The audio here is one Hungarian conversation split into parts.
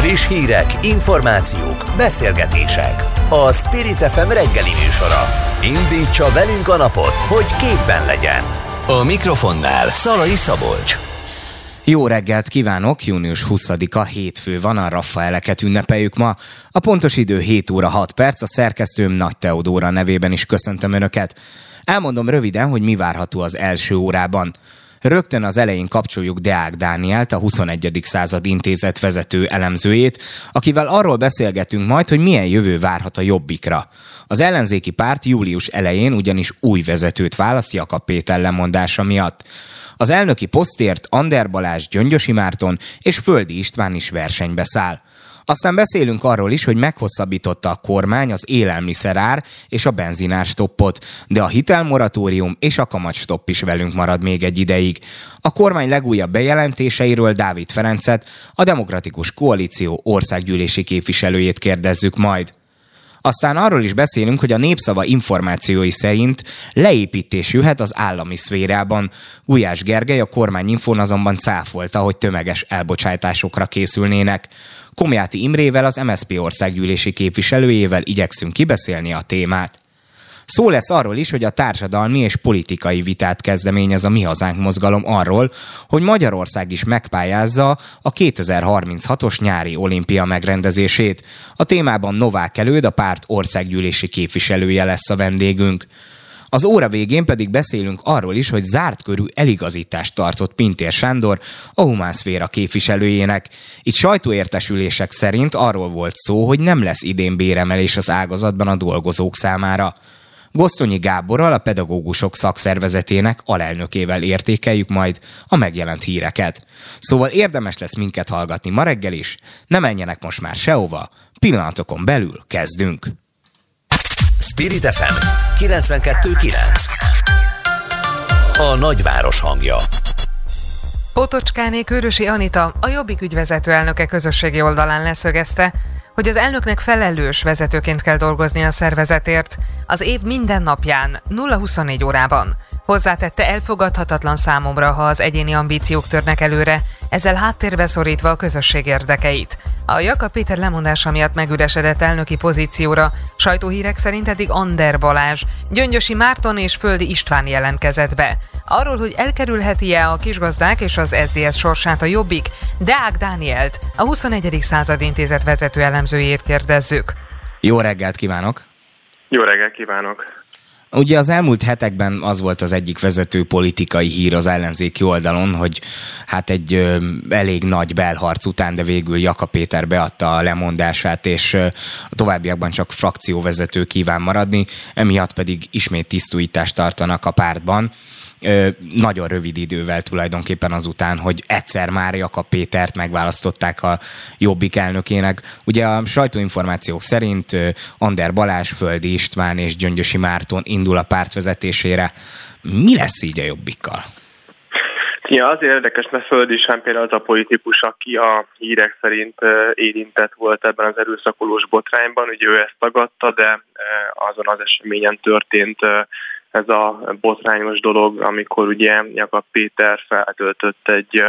Friss hírek, információk, beszélgetések. A Spirit FM reggeli műsora. Indítsa velünk a napot, hogy képben legyen. A mikrofonnál Szalai Szabolcs. Jó reggelt kívánok! Június 20-a hétfő van, a Raffaeleket ünnepeljük ma. A pontos idő 7 óra 6 perc, a szerkesztőm Nagy Teodóra nevében is köszöntöm Önöket. Elmondom röviden, hogy mi várható az első órában. Rögtön az elején kapcsoljuk Deák Dánielt, a 21. század intézet vezető elemzőjét, akivel arról beszélgetünk majd, hogy milyen jövő várhat a jobbikra. Az ellenzéki párt július elején ugyanis új vezetőt választ Jakab Péter lemondása miatt. Az elnöki posztért Ander Balázs, Gyöngyösi Márton és Földi István is versenybe száll. Aztán beszélünk arról is, hogy meghosszabbította a kormány az élelmiszerár és a benzinár stoppot, de a hitelmoratórium és a kamatstopp is velünk marad még egy ideig. A kormány legújabb bejelentéseiről Dávid Ferencet, a Demokratikus Koalíció országgyűlési képviselőjét kérdezzük majd. Aztán arról is beszélünk, hogy a népszava információi szerint leépítés jöhet az állami szférában. Gulyás Gergely a kormányinfón azonban cáfolta, hogy tömeges elbocsátásokra készülnének. Komjáti Imrével, az MSZP országgyűlési képviselőjével igyekszünk kibeszélni a témát. Szó lesz arról is, hogy a társadalmi és politikai vitát kezdeményez a Mi Hazánk mozgalom arról, hogy Magyarország is megpályázza a 2036-os nyári olimpia megrendezését. A témában Novák Előd, a párt országgyűlési képviselője lesz a vendégünk. Az óra végén pedig beszélünk arról is, hogy zárt körű eligazítást tartott Pintér Sándor a humánszféra képviselőjének. Itt sajtóértesülések szerint arról volt szó, hogy nem lesz idén béremelés az ágazatban a dolgozók számára. Gosztonyi Gáborral, a pedagógusok szakszervezetének alelnökével értékeljük majd a megjelent híreket. Szóval érdemes lesz minket hallgatni ma reggel is. Ne menjenek most már sehova, pillanatokon belül kezdünk. Spirit FM 92.9 A nagyváros hangja. Potocskáné Körösi Anita, a Jobbik ügyvezető elnöke közösségi oldalán leszögezte, hogy az elnöknek felelős vezetőként kell dolgozni a szervezetért. Az év minden napján 0-24 órában. Hozzátette elfogadhatatlan számomra, ha az egyéni ambíciók törnek előre, ezzel háttérbe szorítva a közösség érdekeit. A Jakab Péter lemondása miatt megüresedett elnöki pozícióra sajtóhírek szerint eddig Ander Balázs, Gyöngyösi Márton és Földi István jelentkezett be. Arról, hogy elkerülheti-e a kisgazdák és az SZDSZ sorsát a Jobbik, Deák Dánielt, a 21. század intézet vezető elemzőjét kérdezzük. Jó reggelt kívánok! Jó reggelt kívánok! Ugye az elmúlt hetekben az volt az egyik vezető politikai hír az ellenzéki oldalon, hogy hát egy ö, elég nagy belharc után, de végül Jaka Péter beadta a lemondását, és ö, a továbbiakban csak frakcióvezető kíván maradni, emiatt pedig ismét tisztújítást tartanak a pártban nagyon rövid idővel tulajdonképpen azután, hogy egyszer már Jakab Pétert megválasztották a Jobbik elnökének. Ugye a sajtóinformációk szerint Ander Balázs, Földi István és Gyöngyösi Márton indul a párt vezetésére. Mi lesz így a Jobbikkal? Ja, azért érdekes, mert Földi István például az a politikus, aki a hírek szerint érintett volt ebben az erőszakolós botrányban. Ugye ő ezt tagadta, de azon az eseményen történt ez a botrányos dolog, amikor ugye Jakab Péter feltöltött egy,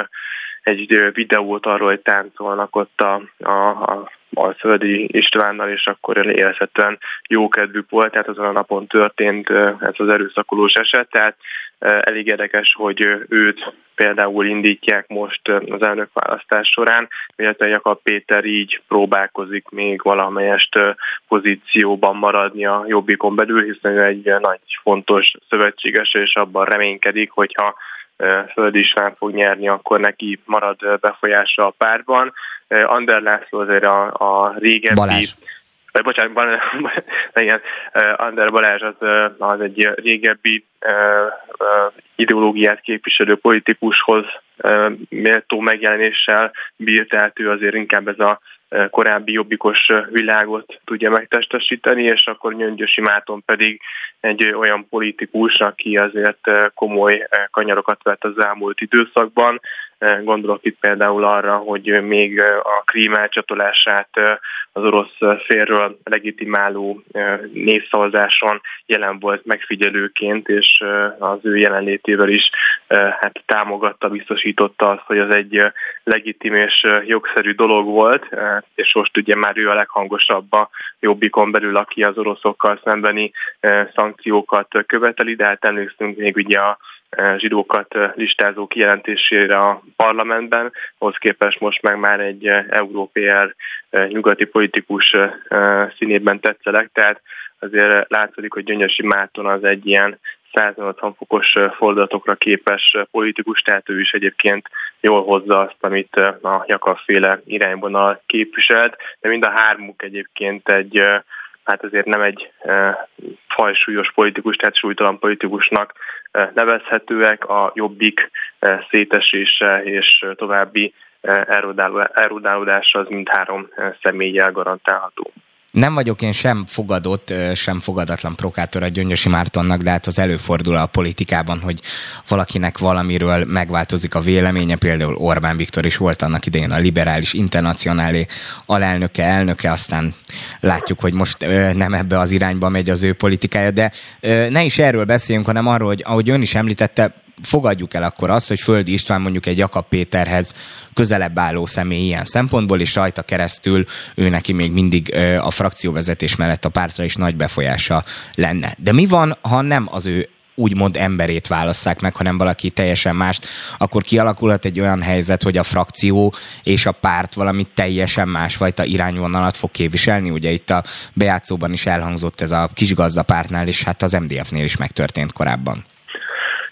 egy videót arról, hogy táncolnak ott a, a, a Alföldi Istvánnal, és akkor érezhetően jó kedvük volt, tehát azon a napon történt ez az erőszakolós eset, tehát elég érdekes, hogy őt például indítják most az elnökválasztás során, illetve Jakab Péter így próbálkozik még valamelyest pozícióban maradni a Jobbikon belül, hiszen ő egy nagy fontos szövetséges, és abban reménykedik, hogyha Föld is rá fog nyerni, akkor neki marad befolyása a párban. Ander László azért a, a régebbi... Balázs. Bocsánat, Balázs, igen, Ander Balázs az, az egy régebbi ideológiát képviselő politikushoz méltó megjelenéssel bírt, tehát ő azért inkább ez a korábbi jobbikos világot tudja megtestesíteni, és akkor Nyöngyösi Máton pedig egy olyan politikus, aki azért komoly kanyarokat vett az elmúlt időszakban. Gondolok itt például arra, hogy még a krím elcsatolását az orosz félről legitimáló népszavazáson jelen volt megfigyelőként, és az ő jelenlétével is hát támogatta, biztosította azt, hogy az egy legitim és jogszerű dolog volt és most ugye már ő a leghangosabb a jobbikon belül, aki az oroszokkal szembeni szankciókat követeli, de hát emlékszünk még ugye a zsidókat listázó kijelentésére a parlamentben, ahhoz képest most meg már egy európér nyugati politikus színében tetszelek, tehát azért látszik, hogy Gyöngyösi Márton az egy ilyen 180 fokos fordulatokra képes politikus, tehát ő is egyébként jól hozza azt, amit a Jakab-féle irányvonal képviselt, de mind a hármuk egyébként egy hát azért nem egy e, fajsúlyos politikus, tehát súlytalan politikusnak e, nevezhetőek, a jobbik e, szétesése és további erodálódása az mindhárom személlyel garantálható. Nem vagyok én sem fogadott, sem fogadatlan prokátor a Gyöngyösi Mártonnak, de hát az előfordul a politikában, hogy valakinek valamiről megváltozik a véleménye, például Orbán Viktor is volt annak idején a liberális internacionálé alelnöke, elnöke, aztán látjuk, hogy most nem ebbe az irányba megy az ő politikája, de ne is erről beszéljünk, hanem arról, hogy ahogy ön is említette, fogadjuk el akkor azt, hogy Földi István mondjuk egy Jakab Péterhez közelebb álló személy ilyen szempontból, és rajta keresztül ő neki még mindig a frakcióvezetés mellett a pártra is nagy befolyása lenne. De mi van, ha nem az ő úgymond emberét válasszák meg, hanem valaki teljesen mást, akkor kialakulhat egy olyan helyzet, hogy a frakció és a párt valami teljesen másfajta irányvonalat fog képviselni. Ugye itt a bejátszóban is elhangzott ez a kisgazdapártnál, és hát az MDF-nél is megtörtént korábban.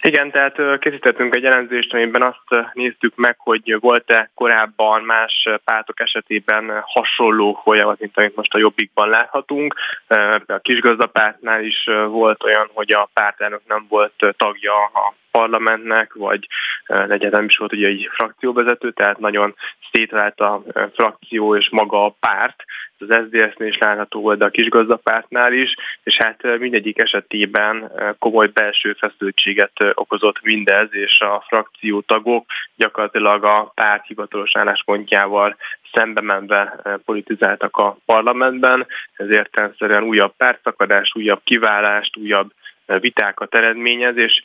Igen, tehát készítettünk egy jelenzést, amiben azt néztük meg, hogy volt-e korábban más pártok esetében hasonló folyamat, mint amit most a Jobbikban láthatunk. A kisgazdapártnál is volt olyan, hogy a pártelnök nem volt tagja a parlamentnek, vagy nem is volt ugye egy frakcióvezető, tehát nagyon szétvált a frakció és maga a párt, az SZDSZ-nél is látható volt, de a kisgazdapártnál is, és hát mindegyik esetében komoly belső feszültséget okozott mindez, és a frakció tagok gyakorlatilag a párt hivatalos álláspontjával szembe menve politizáltak a parlamentben, ezért értelemszerűen újabb pártszakadás, újabb kiválást, újabb vitákat eredményez, és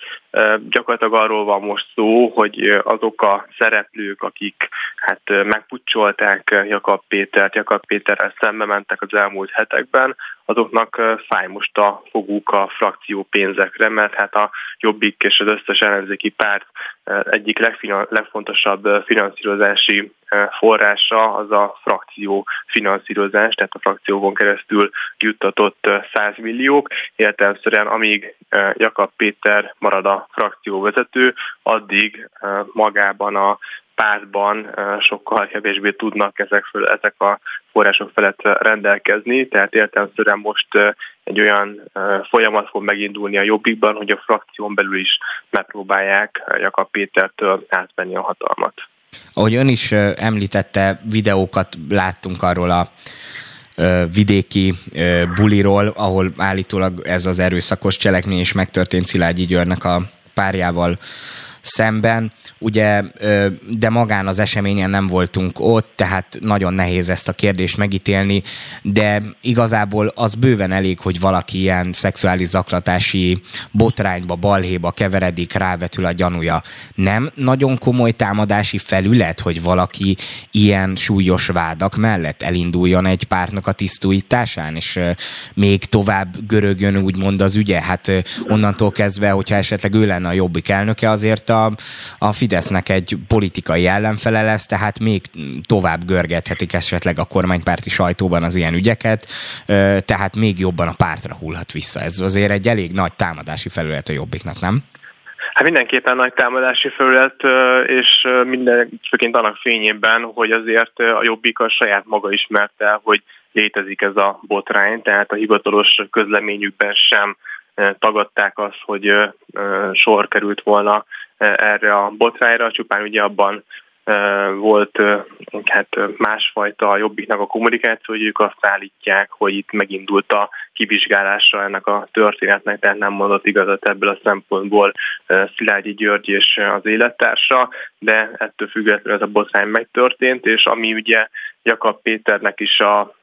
gyakorlatilag arról van most szó, hogy azok a szereplők, akik hát megpucsolták Jakab Pétert, Jakab Péterrel szembe mentek az elmúlt hetekben, azoknak fáj most a foguk a frakció pénzekre, mert hát a Jobbik és az összes ellenzéki párt egyik legfontosabb finanszírozási forrása az a frakció finanszírozás, tehát a frakciókon keresztül juttatott 100 milliók. Értelemszerűen amíg Jakab Péter marad a frakcióvezető, addig magában a pártban sokkal kevésbé tudnak ezek, föl, ezek a források felett rendelkezni, tehát értelemszerűen most egy olyan folyamat fog megindulni a Jobbikban, hogy a frakción belül is megpróbálják Jakab Pétertől átvenni a hatalmat. Ahogy ön is említette, videókat láttunk arról a vidéki buliról, ahol állítólag ez az erőszakos cselekmény is megtörtént Szilágyi Györnek a párjával szemben, ugye, de magán az eseményen nem voltunk ott, tehát nagyon nehéz ezt a kérdést megítélni, de igazából az bőven elég, hogy valaki ilyen szexuális zaklatási botrányba, balhéba keveredik, rávetül a gyanúja. Nem nagyon komoly támadási felület, hogy valaki ilyen súlyos vádak mellett elinduljon egy pártnak a tisztújításán, és még tovább görögön úgymond az ügye. Hát onnantól kezdve, hogyha esetleg ő lenne a jobbik elnöke, azért a, a Fidesznek egy politikai ellenfele lesz, tehát még tovább görgethetik esetleg a kormánypárti sajtóban az ilyen ügyeket, tehát még jobban a pártra hullhat vissza. Ez azért egy elég nagy támadási felület a jobbiknak, nem? Hát mindenképpen nagy támadási felület, és minden, annak fényében, hogy azért a Jobbik a saját maga ismerte, hogy létezik ez a botrány, tehát a hivatalos közleményükben sem tagadták azt, hogy sor került volna erre a botrányra, csupán ugye abban volt hát másfajta a jobbiknak a kommunikáció, hogy ők azt állítják, hogy itt megindult a kivizsgálása ennek a történetnek, tehát nem mondott igazat ebből a szempontból Szilágyi György és az élettársa, de ettől függetlenül ez a botrány megtörtént, és ami ugye Jakab Péternek is a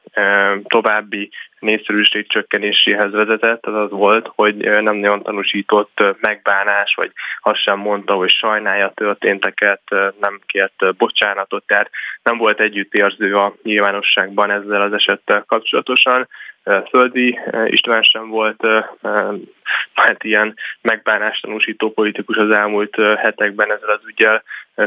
további népszerűség csökkenéséhez vezetett, az az volt, hogy nem nagyon tanúsított megbánás, vagy azt sem mondta, hogy sajnálja a történteket, nem kért bocsánatot, tehát nem volt együttérző a nyilvánosságban ezzel az esettel kapcsolatosan. Földi István sem volt hát ilyen megbánás tanúsító politikus az elmúlt hetekben ezzel az ügyel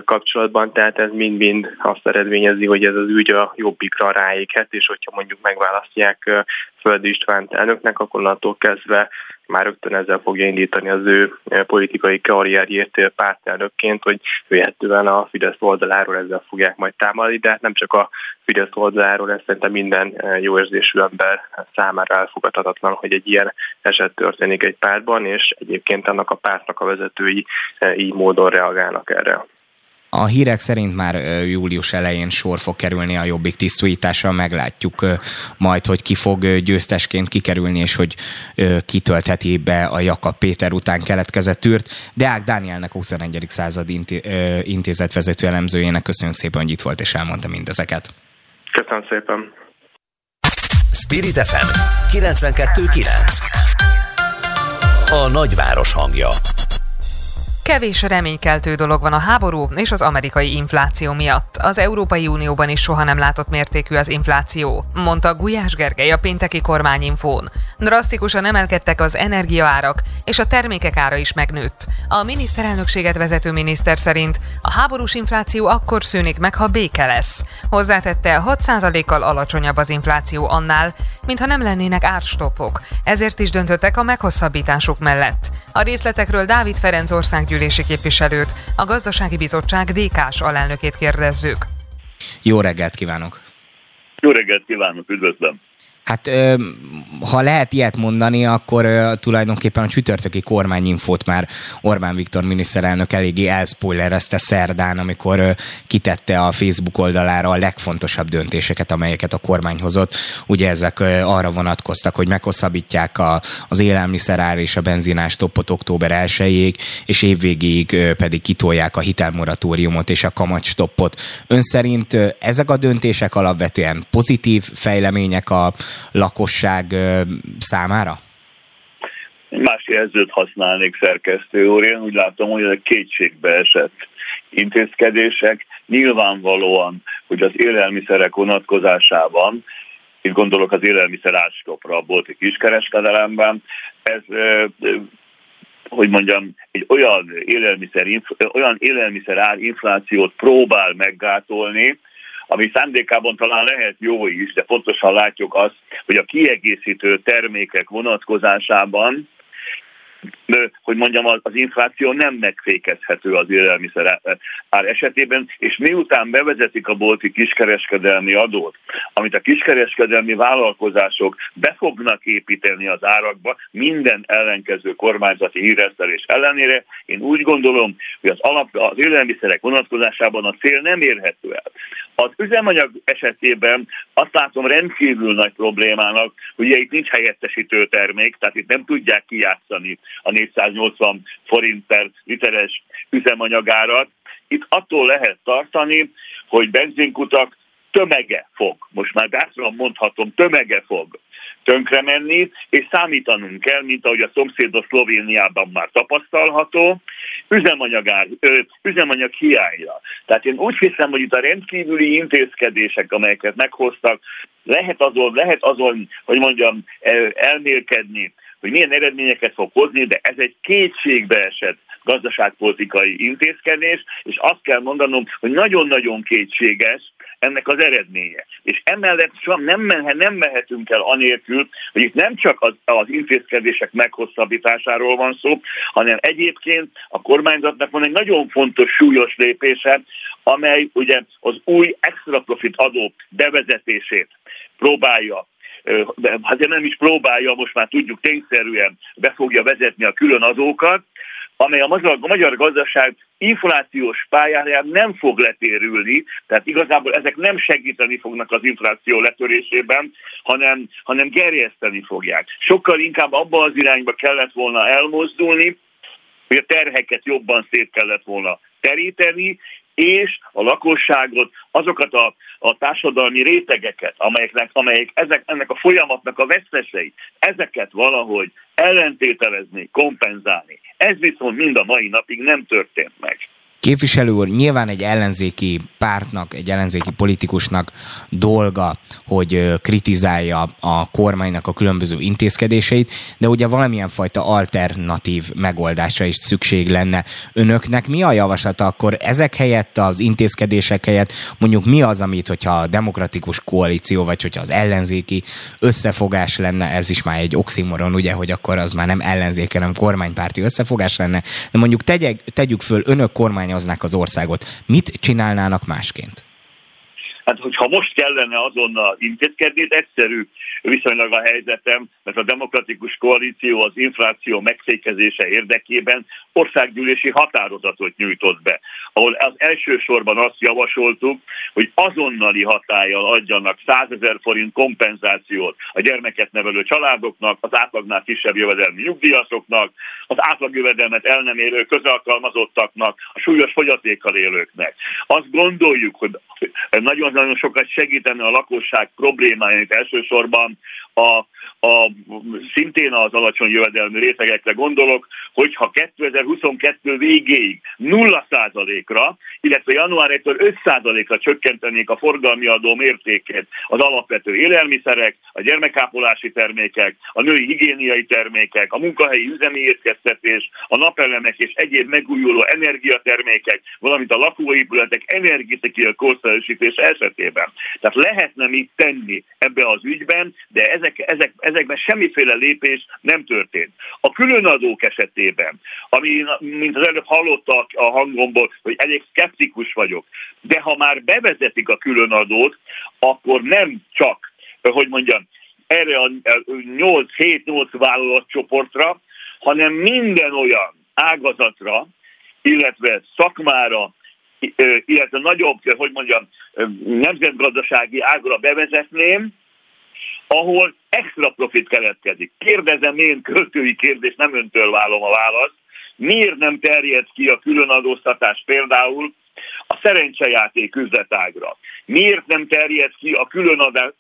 kapcsolatban, tehát ez mind-mind azt eredményezi, hogy ez az ügy a jobbikra ráéghet, és hogyha mondjuk megválasztják Földi Istvánt elnöknek, akkor onnantól kezdve már rögtön ezzel fogja indítani az ő politikai karrierjét pártelnökként, hogy véletlenül a Fidesz oldaláról ezzel fogják majd támadni, de hát nem csak a Fidesz oldaláról, ez szerintem minden jó érzésű ember számára elfogadhatatlan, hogy egy ilyen eset történik egy pártban, és egyébként annak a pártnak a vezetői így módon reagálnak erre. A hírek szerint már július elején sor fog kerülni a Jobbik tisztújításra, meglátjuk majd, hogy ki fog győztesként kikerülni, és hogy kitöltheti be a Jakab Péter után keletkezett űrt. Deák Dánielnek a 21. század intézet vezető elemzőjének köszönjük szépen, hogy itt volt és elmondta mindezeket. Köszönöm szépen. Spirit FM 92.9 A nagyváros hangja Kevés reménykeltő dolog van a háború és az amerikai infláció miatt. Az Európai Unióban is soha nem látott mértékű az infláció, mondta Gulyás Gergely a pénteki kormányinfón. Drasztikusan emelkedtek az energiaárak, és a termékek ára is megnőtt. A miniszterelnökséget vezető miniszter szerint a háborús infláció akkor szűnik meg, ha béke lesz. Hozzátette, 6%-kal alacsonyabb az infláció annál, mintha nem lennének árstoppok, ezért is döntöttek a meghosszabbításuk mellett. A részletekről Dávid Ferenc országgyűlési képviselőt, a Gazdasági Bizottság DK-s alelnökét kérdezzük. Jó reggelt kívánok! Jó reggelt kívánok, üdvözlöm! Hát ha lehet ilyet mondani, akkor tulajdonképpen a csütörtöki kormányinfót már Orbán Viktor miniszterelnök eléggé elspoilerezte szerdán, amikor kitette a Facebook oldalára a legfontosabb döntéseket, amelyeket a kormány hozott. Ugye ezek arra vonatkoztak, hogy meghosszabbítják a, az élelmiszerár és a benzinás toppot október 1-ig, és évvégéig pedig kitolják a hitelmoratóriumot és a kamatstoppot. Ön szerint ezek a döntések alapvetően pozitív fejlemények a lakosság számára? Más jelzőt használnék szerkesztő úr. Én úgy látom, hogy ezek kétségbe esett intézkedések. Nyilvánvalóan, hogy az élelmiszerek vonatkozásában, itt gondolok az élelmiszer ástopra a bolti kiskereskedelemben, ez hogy mondjam, egy olyan élelmiszer, olyan élelmiszer ár inflációt próbál meggátolni, ami szándékában talán lehet jó is, de pontosan látjuk azt, hogy a kiegészítő termékek vonatkozásában hogy mondjam, az infláció nem megfékezhető az élelmiszer ár esetében, és miután bevezetik a bolti kiskereskedelmi adót, amit a kiskereskedelmi vállalkozások be fognak építeni az árakba, minden ellenkező kormányzati híresztelés ellenére, én úgy gondolom, hogy az, alap, az élelmiszerek vonatkozásában a cél nem érhető el. Az üzemanyag esetében azt látom rendkívül nagy problémának, hogy itt nincs helyettesítő termék, tehát itt nem tudják kijátszani a 480 forint per literes üzemanyagárat. Itt attól lehet tartani, hogy benzinkutak tömege fog, most már bátran mondhatom, tömege fog tönkre menni, és számítanunk kell, mint ahogy a szomszédos Szlovéniában már tapasztalható, üzemanyagár, ö, üzemanyag hiányra. Tehát én úgy hiszem, hogy itt a rendkívüli intézkedések, amelyeket meghoztak, lehet azon, lehet azon, hogy mondjam, elmélkedni, hogy milyen eredményeket fog hozni, de ez egy kétségbeesett gazdaságpolitikai intézkedés, és azt kell mondanom, hogy nagyon-nagyon kétséges ennek az eredménye. És emellett nem, mehet, nem mehetünk el anélkül, hogy itt nem csak az, az intézkedések meghosszabbításáról van szó, hanem egyébként a kormányzatnak van egy nagyon fontos súlyos lépése, amely ugye az új extra profit adó bevezetését próbálja azért nem is próbálja, most már tudjuk tényszerűen be fogja vezetni a külön adókat, amely a magyar, a magyar gazdaság inflációs pályáján nem fog letérülni, tehát igazából ezek nem segíteni fognak az infláció letörésében, hanem, hanem gerjeszteni fogják. Sokkal inkább abban az irányba kellett volna elmozdulni, hogy a terheket jobban szét kellett volna teríteni, és a lakosságot, azokat a, a társadalmi rétegeket, amelyeknek, amelyek ezek, ennek a folyamatnak a vesztesei, ezeket valahogy ellentételezni, kompenzálni. Ez viszont mind a mai napig nem történt meg. Képviselő úr, nyilván egy ellenzéki pártnak, egy ellenzéki politikusnak dolga, hogy kritizálja a kormánynak a különböző intézkedéseit, de ugye valamilyen fajta alternatív megoldásra is szükség lenne. Önöknek mi a javaslata akkor ezek helyett, az intézkedések helyett, mondjuk mi az, amit, hogyha a demokratikus koalíció, vagy hogyha az ellenzéki összefogás lenne, ez is már egy oximoron, ugye, hogy akkor az már nem ellenzék, hanem kormánypárti összefogás lenne, de mondjuk tegyek, tegyük föl önök kormány kormányoznák az országot, mit csinálnának másként? Hát, hogyha most kellene azonnal intézkedni, egyszerű viszonylag a helyzetem, mert a demokratikus koalíció az infláció megszékezése érdekében országgyűlési határozatot nyújtott be, ahol az elsősorban azt javasoltuk, hogy azonnali hatállyal adjanak 100 ezer forint kompenzációt a gyermeket nevelő családoknak, az átlagnál kisebb jövedelmi nyugdíjasoknak, az átlagjövedelmet el nem érő közalkalmazottaknak, a súlyos fogyatékkal élőknek. Azt gondoljuk, hogy nagyon-nagyon sokat segítene a lakosság problémáit elsősorban a, a, szintén az alacsony jövedelmi rétegekre gondolok, hogyha 2022 végéig 0%-ra, illetve január 1-től 5%-ra csökkentenék a forgalmi adó mértékét az alapvető élelmiszerek, a gyermekápolási termékek, a női higiéniai termékek, a munkahelyi üzemi étkeztetés, a napelemek és egyéb megújuló energiatermékek, valamint a lakóépületek energetikai korszerűsítés esetében. Tehát lehetne mit tenni ebbe az ügyben, de ezek, ezek, ezekben semmiféle lépés nem történt. A különadók esetében, ami, mint az előbb hallottak a hangomból, hogy elég szkeptikus vagyok, de ha már bevezetik a különadót, akkor nem csak, hogy mondjam, erre a 8-7-8 vállalatcsoportra, hanem minden olyan ágazatra, illetve szakmára, illetve nagyobb, hogy mondjam, nemzetgazdasági ágra bevezetném, ahol extra profit keletkezik. Kérdezem én költői kérdés, nem öntől vállom a választ. Miért nem terjed ki a különadóztatás például a szerencsejáték üzletágra? Miért nem terjed ki a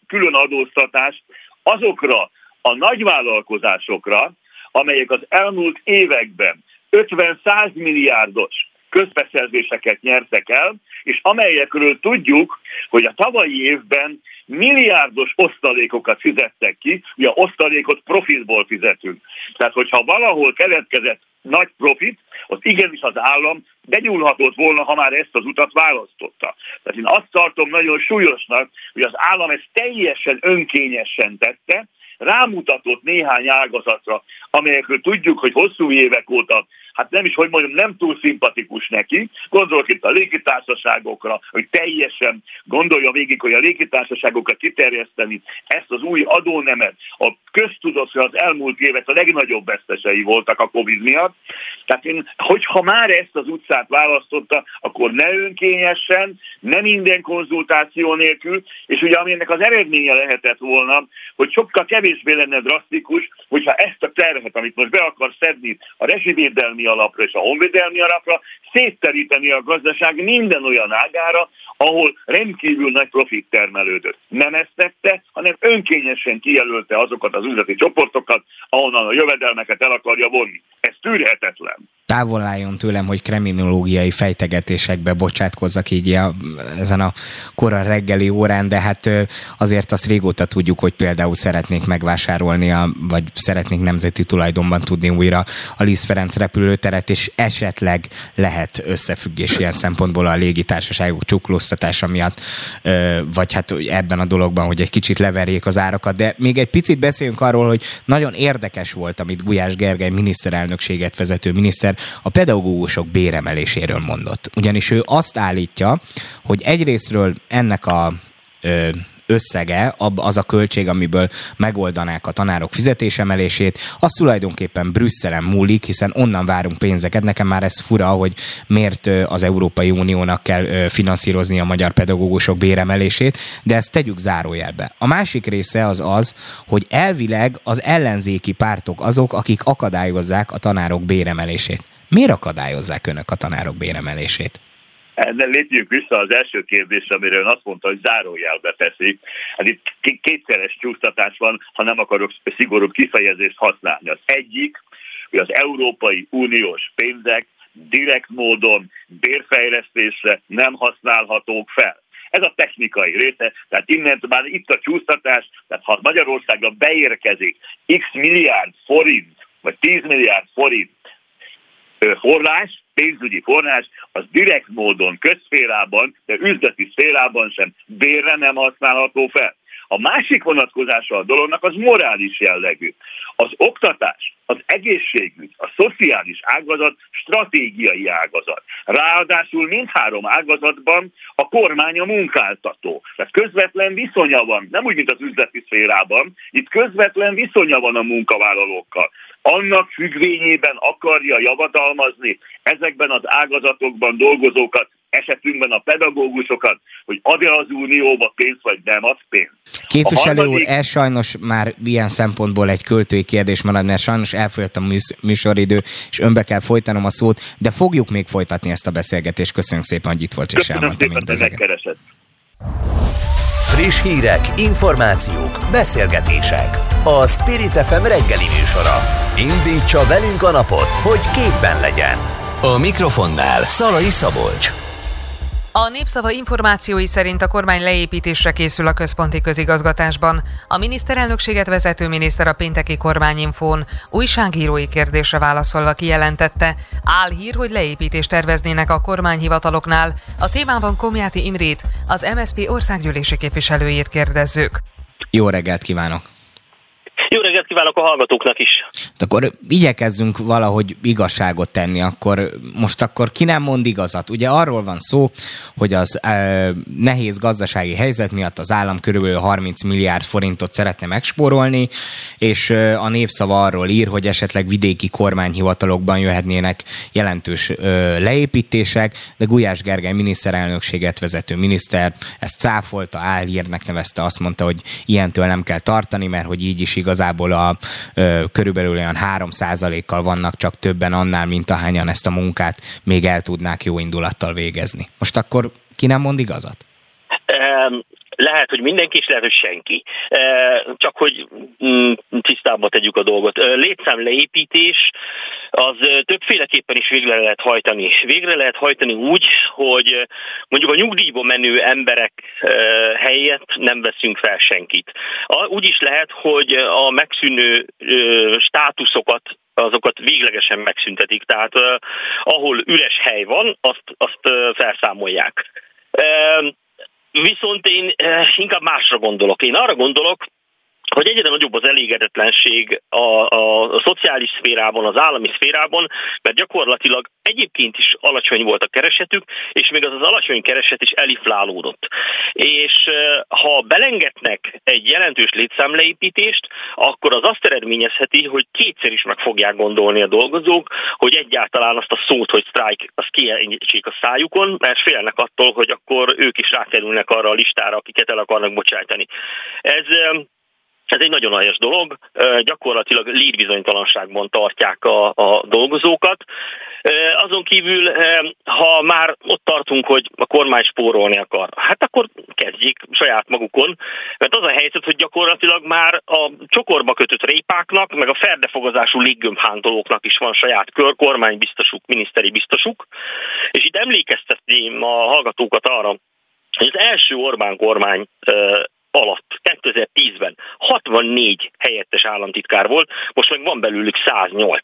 különadóztatás azokra a nagyvállalkozásokra, amelyek az elmúlt években 50-100 milliárdos közbeszerzéseket nyertek el, és amelyekről tudjuk, hogy a tavalyi évben milliárdos osztalékokat fizettek ki, ugye osztalékot profitból fizetünk. Tehát, hogyha valahol keletkezett nagy profit, az igenis az állam benyúlhatott volna, ha már ezt az utat választotta. Tehát én azt tartom nagyon súlyosnak, hogy az állam ezt teljesen önkényesen tette, rámutatott néhány ágazatra, amelyekről tudjuk, hogy hosszú évek óta hát nem is, hogy mondjam, nem túl szimpatikus neki. Gondolok itt a légitársaságokra, hogy teljesen gondolja végig, hogy a légitársaságokat kiterjeszteni ezt az új adónemet. A köztudott, hogy az elmúlt évek a legnagyobb vesztesei voltak a Covid miatt. Tehát én, hogyha már ezt az utcát választotta, akkor ne önkényesen, ne minden konzultáció nélkül, és ugye ennek az eredménye lehetett volna, hogy sokkal kevésbé lenne drasztikus, hogyha ezt a terhet, amit most be akar szedni a rezsivédelmi alapra és a honvédelmi alapra, szétteríteni a gazdaság minden olyan ágára, ahol rendkívül nagy profit termelődött. Nem ezt tette, hanem önkényesen kijelölte azokat az üzleti csoportokat, ahonnan a jövedelmeket el akarja vonni. Ez tűrhetetlen távol álljon tőlem, hogy kriminológiai fejtegetésekbe bocsátkozzak így a, ezen a kora reggeli órán, de hát azért azt régóta tudjuk, hogy például szeretnék megvásárolni, a, vagy szeretnék nemzeti tulajdonban tudni újra a Liszt Ferenc repülőteret, és esetleg lehet összefüggés ilyen szempontból a légitársaságok csuklóztatása miatt, vagy hát ebben a dologban, hogy egy kicsit leverjék az árakat, de még egy picit beszéljünk arról, hogy nagyon érdekes volt, amit Gulyás Gergely miniszterelnökséget vezető miniszter a pedagógusok béremeléséről mondott. Ugyanis ő azt állítja, hogy egyrésztről ennek a összege, az a költség, amiből megoldanák a tanárok fizetésemelését, az tulajdonképpen Brüsszelen múlik, hiszen onnan várunk pénzeket. Nekem már ez fura, hogy miért az Európai Uniónak kell finanszírozni a magyar pedagógusok béremelését, de ezt tegyük zárójelbe. A másik része az az, hogy elvileg az ellenzéki pártok azok, akik akadályozzák a tanárok béremelését. Miért akadályozzák önök a tanárok béremelését? Ne lépjünk vissza az első kérdésre, amiről ön azt mondta, hogy zárójelbe teszi. Hát itt kétszeres csúsztatás van, ha nem akarok szigorúbb kifejezést használni. Az egyik, hogy az Európai Uniós pénzek direkt módon bérfejlesztésre nem használhatók fel. Ez a technikai része, tehát innen már itt a csúsztatás, tehát ha Magyarországra beérkezik x milliárd forint, vagy 10 milliárd forint forrás, pénzügyi forrás, az direkt módon közszférában, de üzleti szférában sem bérre nem használható fel. A másik vonatkozása a dolognak az morális jellegű. Az oktatás, az egészségügy, a szociális ágazat stratégiai ágazat. Ráadásul mindhárom ágazatban a kormány a munkáltató. Tehát közvetlen viszonya van, nem úgy, mint az üzleti szférában, itt közvetlen viszonya van a munkavállalókkal. Annak függvényében akarja javadalmazni ezekben az ágazatokban dolgozókat, esetünkben a pedagógusokat, hogy ad-e az unióba pénzt, vagy nem ad pénzt. Képviselő harmadik... úr, ez sajnos már ilyen szempontból egy költői kérdés marad, mert sajnos elfogyott a műsoridő, és önbe kell folytanom a szót, de fogjuk még folytatni ezt a beszélgetést. Köszönjük szépen, hogy itt volt, és elmondta mindezeket. Friss hírek, információk, beszélgetések. A Spirit FM reggeli műsora. Indítsa velünk a napot, hogy képben legyen. A mikrofonnál Szalai Szabolcs. A népszava információi szerint a kormány leépítésre készül a központi közigazgatásban. A miniszterelnökséget vezető miniszter a pénteki kormányinfón újságírói kérdésre válaszolva kijelentette, hír, hogy leépítést terveznének a kormányhivataloknál. A témában Komjáti Imrét, az MSZP országgyűlési képviselőjét kérdezzük. Jó reggelt kívánok! Jó reggelt kívánok a hallgatóknak is! Hát akkor igyekezzünk valahogy igazságot tenni, akkor most akkor ki nem mond igazat? Ugye arról van szó, hogy az e, nehéz gazdasági helyzet miatt az állam körülbelül 30 milliárd forintot szeretne megspórolni, és e, a népszava arról ír, hogy esetleg vidéki kormányhivatalokban jöhetnének jelentős e, leépítések, de Gulyás Gergely miniszterelnökséget vezető miniszter ezt cáfolta, álhírnek nevezte, azt mondta, hogy ilyentől nem kell tartani, mert hogy így is igazából a ö, körülbelül olyan 3 kal vannak csak többen annál, mint ahányan ezt a munkát még el tudnák jó indulattal végezni. Most akkor ki nem mond igazat? Lehet, hogy mindenki, és lehet, hogy senki. Csak hogy mm, tisztába tegyük a dolgot. Létszám leépítés az többféleképpen is végre lehet hajtani. Végre lehet hajtani úgy, hogy mondjuk a nyugdíjba menő emberek helyett nem veszünk fel senkit. Úgy is lehet, hogy a megszűnő státuszokat azokat véglegesen megszüntetik. Tehát ahol üres hely van, azt, azt felszámolják. Viszont én eh, inkább másra gondolok. Én arra gondolok, hogy egyre nagyobb az elégedetlenség a, a, a szociális szférában, az állami szférában, mert gyakorlatilag egyébként is alacsony volt a keresetük, és még az az alacsony kereset is eliflálódott. És ha belengednek egy jelentős létszámleépítést, akkor az azt eredményezheti, hogy kétszer is meg fogják gondolni a dolgozók, hogy egyáltalán azt a szót, hogy sztrájk, azt kiejtsék a szájukon, mert félnek attól, hogy akkor ők is rákerülnek arra a listára, akiket el akarnak bocsájtani. Ez ez egy nagyon helyes dolog, gyakorlatilag létbizonytalanságban tartják a, a dolgozókat. Azon kívül, ha már ott tartunk, hogy a kormány spórolni akar, hát akkor kezdjék saját magukon, mert az a helyzet, hogy gyakorlatilag már a csokorba kötött répáknak, meg a ferdefogozású léggömbhántolóknak is van saját kör, kormánybiztosuk, miniszteri biztosuk, és itt emlékeztetném a hallgatókat arra, hogy az első Orbán kormány alatt, 2010-ben 64 helyettes államtitkár volt, most meg van belőlük 108.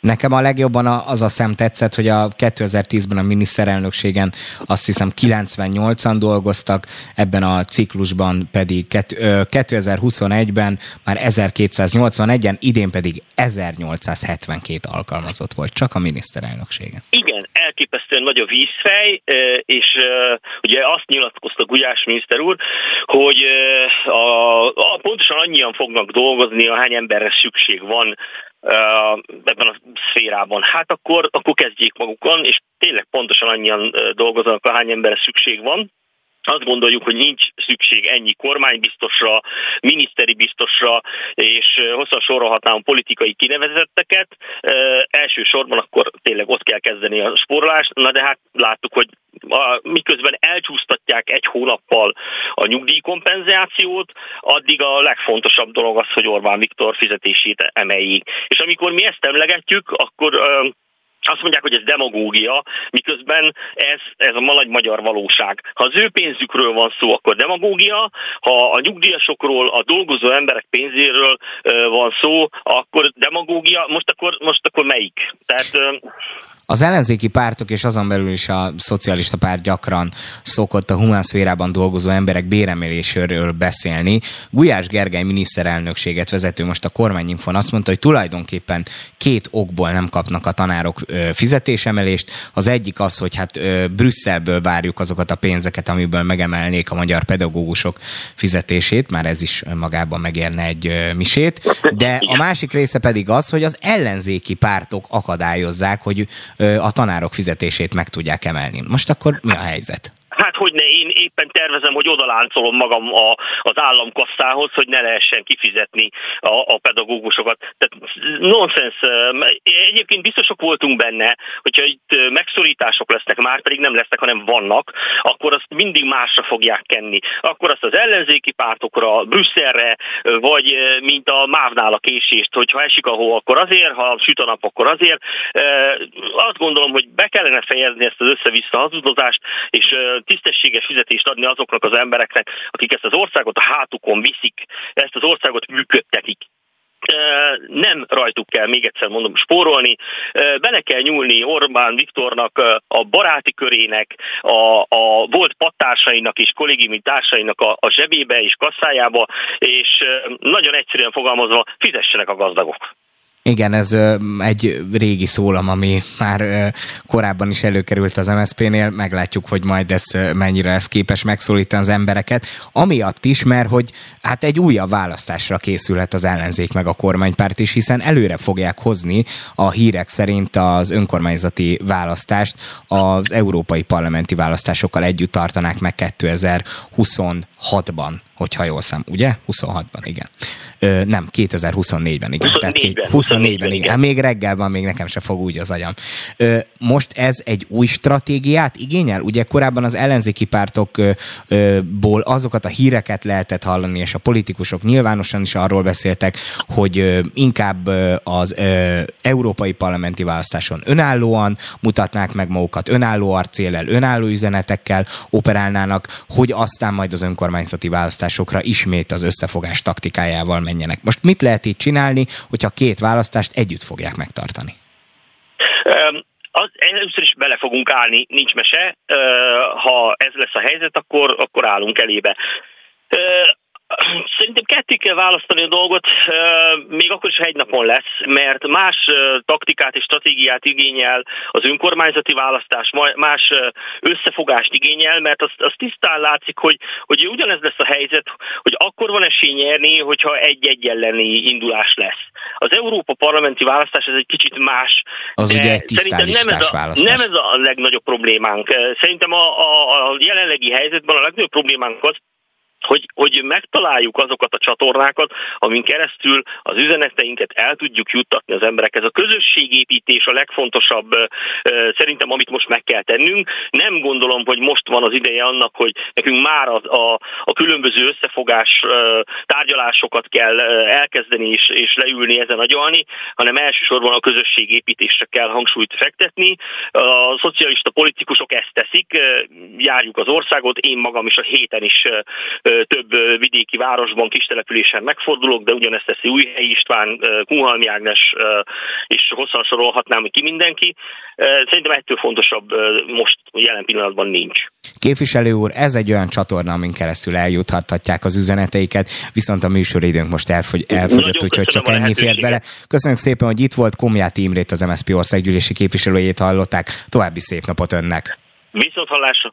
Nekem a legjobban az a szem tetszett, hogy a 2010-ben a miniszterelnökségen azt hiszem 98-an dolgoztak, ebben a ciklusban pedig 2021-ben már 1281-en, idén pedig 1872 alkalmazott volt, csak a miniszterelnökségen. Igen, elképesztően nagy a vízfej, és ugye azt nyilatkozta Gulyás miniszter úr, hogy a, a, pontosan annyian fognak dolgozni, ahány emberre szükség van ebben a szférában. Hát akkor, akkor kezdjék magukon, és tényleg pontosan annyian dolgoznak, ahány emberre szükség van. Azt gondoljuk, hogy nincs szükség ennyi kormánybiztosra, miniszteri biztosra, és hosszan sorolhatnám politikai kinevezetteket. Elsősorban akkor tényleg ott kell kezdeni a spórolást, na de hát láttuk, hogy a, miközben elcsúsztatják egy hónappal a nyugdíjkompenzációt, addig a legfontosabb dolog az, hogy Orbán Viktor fizetését emeljék. És amikor mi ezt emlegetjük, akkor azt mondják, hogy ez demagógia, miközben ez, ez a nagy magyar valóság. Ha az ő pénzükről van szó, akkor demagógia, ha a nyugdíjasokról, a dolgozó emberek pénzéről van szó, akkor demagógia, most akkor, most akkor melyik? Tehát az ellenzéki pártok és azon belül is a szocialista párt gyakran szokott a humán szférában dolgozó emberek béremeléséről beszélni. Gulyás Gergely miniszterelnökséget vezető most a kormányinfon azt mondta, hogy tulajdonképpen két okból nem kapnak a tanárok fizetésemelést. Az egyik az, hogy hát Brüsszelből várjuk azokat a pénzeket, amiből megemelnék a magyar pedagógusok fizetését, már ez is magában megérne egy misét. De a másik része pedig az, hogy az ellenzéki pártok akadályozzák, hogy a tanárok fizetését meg tudják emelni. Most akkor mi a helyzet? Hát hogy ne, én éppen tervezem, hogy odaláncolom magam a, az államkasszához, hogy ne lehessen kifizetni a, a pedagógusokat. Tehát nonsens. Egyébként biztosak voltunk benne, hogyha itt megszorítások lesznek, már pedig nem lesznek, hanem vannak, akkor azt mindig másra fogják kenni. Akkor azt az ellenzéki pártokra, Brüsszelre, vagy mint a mávnál a késést, hogy ha esik a hó, akkor azért, ha süt a nap, akkor azért. Azt gondolom, hogy be kellene fejezni ezt az össze-vissza hazudozást, és tisztességes fizetést adni azoknak az embereknek, akik ezt az országot a hátukon viszik, ezt az országot működtetik nem rajtuk kell, még egyszer mondom, spórolni. Bele kell nyúlni Orbán Viktornak, a baráti körének, a, a volt pattársainak és kollégiumi társainak a, a zsebébe és kasszájába, és nagyon egyszerűen fogalmazva fizessenek a gazdagok. Igen, ez egy régi szólam, ami már korábban is előkerült az MSZP-nél, meglátjuk, hogy majd ez mennyire lesz képes megszólítani az embereket. Amiatt is, mert hogy hát egy újabb választásra készülhet az ellenzék meg a kormánypárt is, hiszen előre fogják hozni a hírek szerint az önkormányzati választást. Az európai parlamenti választásokkal együtt tartanák meg 2026-ban hogyha jól szám, ugye? 26-ban, igen. Ö, nem, 2024-ben, igen. 24-ben, Tehát 24-ben, 24-ben, igen. Hát még reggel van, még nekem se fog úgy az agyam. Ö, most ez egy új stratégiát igényel? Ugye korábban az ellenzéki pártokból azokat a híreket lehetett hallani, és a politikusok nyilvánosan is arról beszéltek, hogy inkább az európai parlamenti választáson önállóan mutatnák meg magukat, önálló arcélel, önálló üzenetekkel operálnának, hogy aztán majd az önkormányzati választás választásokra ismét az összefogás taktikájával menjenek. Most mit lehet így csinálni, hogyha két választást együtt fogják megtartani? Um. Az, először is bele fogunk állni, nincs mese. Ha ez lesz a helyzet, akkor, akkor állunk elébe. Szerintem ketté kell választani a dolgot, még akkor is, egy napon lesz, mert más taktikát és stratégiát igényel az önkormányzati választás, más összefogást igényel, mert az, az tisztán látszik, hogy, hogy ugyanez lesz a helyzet, hogy akkor van esély nyerni, hogyha egy-egy elleni indulás lesz. Az Európa parlamenti választás ez egy kicsit más. Az ugye egy szerintem nem ez, a, nem ez a legnagyobb problémánk. Szerintem a, a, a jelenlegi helyzetben a legnagyobb problémánk az, hogy, hogy megtaláljuk azokat a csatornákat, amin keresztül az üzeneteinket el tudjuk juttatni az emberekhez. A közösségépítés a legfontosabb szerintem, amit most meg kell tennünk. Nem gondolom, hogy most van az ideje annak, hogy nekünk már a, a, a különböző összefogás tárgyalásokat kell elkezdeni és, és leülni ezen agyalni, hanem elsősorban a közösségépítésre kell hangsúlyt fektetni. A szocialista politikusok ezt teszik, járjuk az országot, én magam is a héten is több vidéki városban, kis településen megfordulok, de ugyanezt teszi Újhely István, Kunhalmi Ágnes, és hosszan sorolhatnám ki mindenki. Szerintem ettől fontosabb most jelen pillanatban nincs. Képviselő úr, ez egy olyan csatorna, amin keresztül eljuthatják az üzeneteiket, viszont a műsoridőnk most elfogy, elfogyott, úgyhogy csak ennyi fért bele. Köszönjük szépen, hogy itt volt Komjáti Imrét, az MSZP országgyűlési képviselőjét hallották. További szép napot önnek! Viszont hallásra!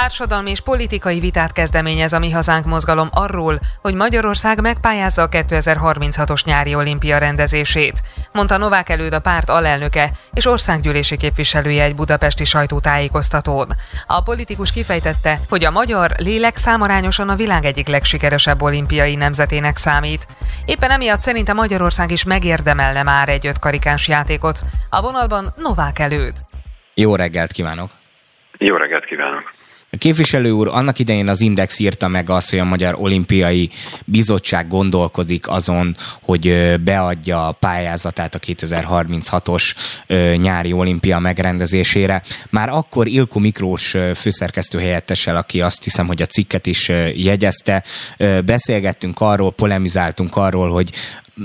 Társadalmi és politikai vitát kezdeményez a Mi Hazánk mozgalom arról, hogy Magyarország megpályázza a 2036-os nyári olimpia rendezését, mondta Novák előd a párt alelnöke és országgyűlési képviselője egy budapesti sajtótájékoztatón. A politikus kifejtette, hogy a magyar lélek számarányosan a világ egyik legsikeresebb olimpiai nemzetének számít. Éppen emiatt szerinte Magyarország is megérdemelne már egy ötkarikás játékot. A vonalban Novák előd. Jó reggelt kívánok! Jó reggelt kívánok! A képviselő úr annak idején az Index írta meg azt, hogy a Magyar Olimpiai Bizottság gondolkodik azon, hogy beadja a pályázatát a 2036-os nyári olimpia megrendezésére. Már akkor Ilko Miklós főszerkesztő helyettesel, aki azt hiszem, hogy a cikket is jegyezte, beszélgettünk arról, polemizáltunk arról, hogy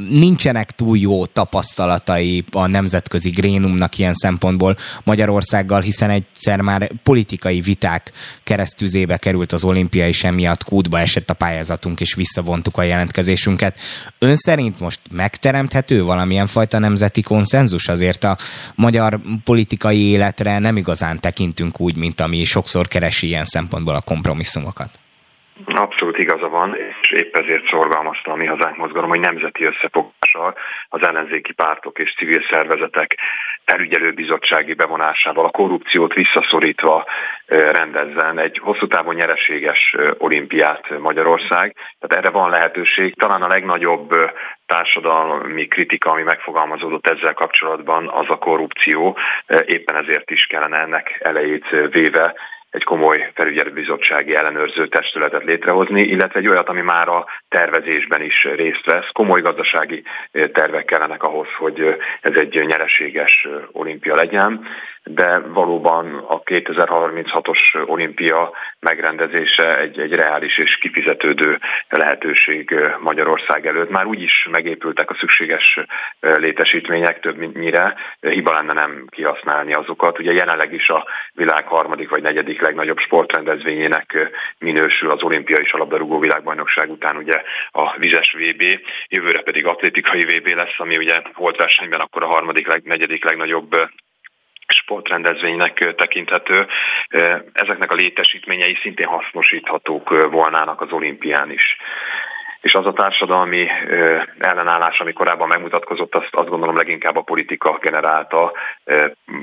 nincsenek túl jó tapasztalatai a nemzetközi grénumnak ilyen szempontból Magyarországgal, hiszen egyszer már politikai viták keresztüzébe került az olimpia, és emiatt kútba esett a pályázatunk, és visszavontuk a jelentkezésünket. Ön szerint most megteremthető valamilyen fajta nemzeti konszenzus? Azért a magyar politikai életre nem igazán tekintünk úgy, mint ami sokszor keresi ilyen szempontból a kompromisszumokat. Abszolút igaza van, és épp ezért szorgalmazta a mi hazánk mozgalom, hogy nemzeti összefogással az ellenzéki pártok és civil szervezetek felügyelőbizottsági bevonásával, a korrupciót visszaszorítva rendezzen egy hosszú távon nyereséges olimpiát Magyarország. Tehát erre van lehetőség. Talán a legnagyobb társadalmi kritika, ami megfogalmazódott ezzel kapcsolatban, az a korrupció. Éppen ezért is kellene ennek elejét véve egy komoly felügyelőbizottsági ellenőrző testületet létrehozni, illetve egy olyat, ami már a tervezésben is részt vesz. Komoly gazdasági tervek kellenek ahhoz, hogy ez egy nyereséges olimpia legyen de valóban a 2036-os olimpia megrendezése egy, egy reális és kifizetődő lehetőség Magyarország előtt. Már úgy is megépültek a szükséges létesítmények többnyire, hiba lenne nem kihasználni azokat. Ugye jelenleg is a világ harmadik vagy negyedik legnagyobb sportrendezvényének minősül az olimpia és a labdarúgó világbajnokság után ugye a vizes VB, jövőre pedig atlétikai VB lesz, ami ugye volt versenyben akkor a harmadik, leg, negyedik legnagyobb sportrendezvénynek tekinthető. Ezeknek a létesítményei szintén hasznosíthatók volnának az olimpián is és az a társadalmi ellenállás, ami korábban megmutatkozott, azt, azt gondolom leginkább a politika generálta,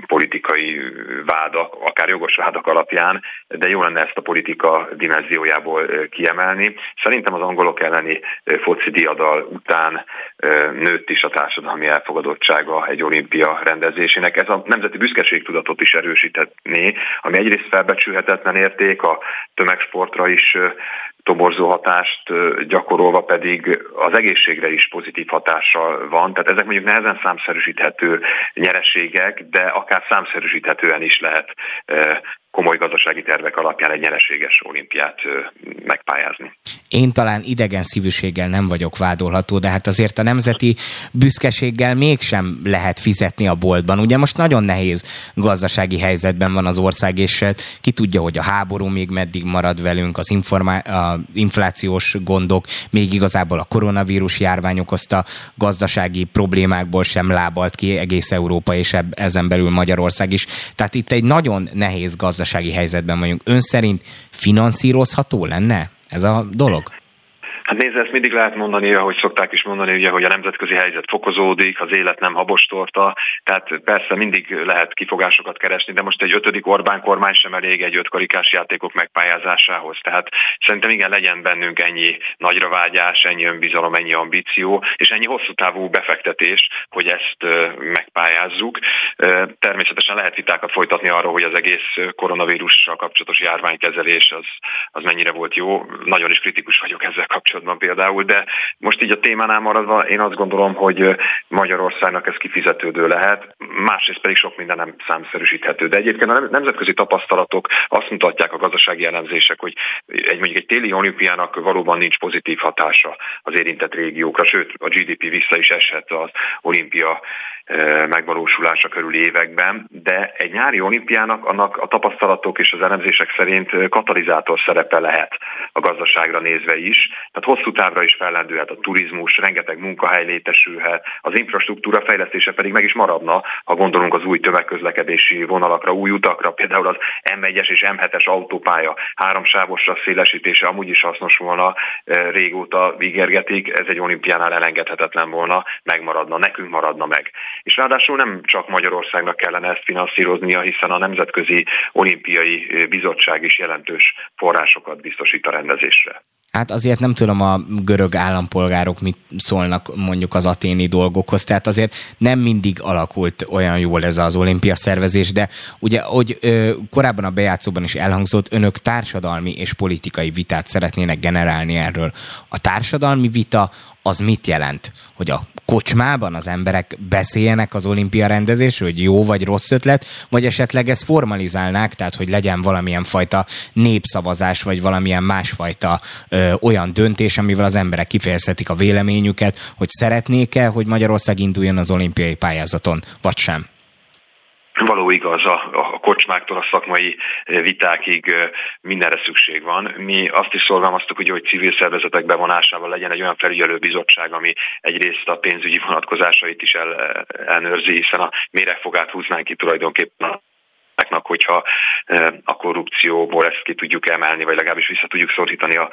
politikai vádak, akár jogos vádak alapján, de jó lenne ezt a politika dimenziójából kiemelni. Szerintem az angolok elleni foci diadal után nőtt is a társadalmi elfogadottsága egy olimpia rendezésének. Ez a nemzeti büszkeségtudatot is erősíthetné, ami egyrészt felbecsülhetetlen érték, a tömegsportra is toborzó hatást gyakorolva pedig az egészségre is pozitív hatással van. Tehát ezek mondjuk nehezen számszerűsíthető nyereségek, de akár számszerűsíthetően is lehet komoly gazdasági tervek alapján egy nyereséges olimpiát megpályázni. Én talán idegen szívűséggel nem vagyok vádolható, de hát azért a nemzeti büszkeséggel mégsem lehet fizetni a boltban. Ugye most nagyon nehéz gazdasági helyzetben van az ország, és ki tudja, hogy a háború még meddig marad velünk, az informá- a inflációs gondok, még igazából a koronavírus járvány okozta gazdasági problémákból sem lábalt ki egész Európa, és ezen belül Magyarország is. Tehát itt egy nagyon nehéz gazdasági gazdasági helyzetben vagyunk. Ön szerint finanszírozható lenne ez a dolog? Hát nézd, ezt mindig lehet mondani, ahogy szokták is mondani, ugye, hogy a nemzetközi helyzet fokozódik, az élet nem habostorta, tehát persze mindig lehet kifogásokat keresni, de most egy ötödik Orbán kormány sem elég egy ötkarikás játékok megpályázásához. Tehát szerintem igen, legyen bennünk ennyi nagyra vágyás, ennyi önbizalom, ennyi ambíció, és ennyi hosszú távú befektetés, hogy ezt megpályázzuk. Természetesen lehet vitákat folytatni arról, hogy az egész koronavírussal kapcsolatos járványkezelés az, az mennyire volt jó. Nagyon is kritikus vagyok ezzel kapcsolatban kapcsolatban például, de most így a témánál maradva én azt gondolom, hogy Magyarországnak ez kifizetődő lehet, másrészt pedig sok minden nem számszerűsíthető. De egyébként a nemzetközi tapasztalatok azt mutatják a gazdasági elemzések, hogy egy mondjuk egy téli olimpiának valóban nincs pozitív hatása az érintett régiókra, sőt a GDP vissza is eshet az olimpia megvalósulása körül években, de egy nyári olimpiának annak a tapasztalatok és az elemzések szerint katalizátor szerepe lehet a gazdaságra nézve is. Tehát hosszú távra is fellendülhet a turizmus, rengeteg munkahely létesülhet, az infrastruktúra fejlesztése pedig meg is maradna, ha gondolunk az új tömegközlekedési vonalakra, új utakra, például az M1-es és M7-es autópálya háromsávosra szélesítése amúgy is hasznos volna, régóta ígérgetik, ez egy olimpiánál elengedhetetlen volna, megmaradna, nekünk maradna meg. És ráadásul nem csak Magyarországnak kellene ezt finanszíroznia, hiszen a Nemzetközi Olimpiai Bizottság is jelentős forrásokat biztosít a rendezésre. Hát azért nem tudom a görög állampolgárok mit szólnak mondjuk az aténi dolgokhoz, tehát azért nem mindig alakult olyan jól ez az olimpia szervezés, de ugye, hogy ö, korábban a bejátszóban is elhangzott, önök társadalmi és politikai vitát szeretnének generálni erről. A társadalmi vita az mit jelent? Hogy a kocsmában az emberek beszéljenek az olimpia rendezésről, hogy jó vagy rossz ötlet, vagy esetleg ezt formalizálnák, tehát hogy legyen valamilyen fajta népszavazás, vagy valamilyen másfajta ö, olyan döntés, amivel az emberek kifejezhetik a véleményüket, hogy szeretnék-e, hogy Magyarország induljon az olimpiai pályázaton, vagy sem való igaz, a, a kocsmáktól a szakmai vitákig mindenre szükség van. Mi azt is szorgalmaztuk, hogy, hogy civil szervezetek bevonásával legyen egy olyan felügyelő bizottság, ami egyrészt a pénzügyi vonatkozásait is el, elnőrzi, hiszen a méregfogát húznánk ki tulajdonképpen kormányoknak, hogyha a korrupcióból ezt ki tudjuk emelni, vagy legalábbis vissza tudjuk szorítani a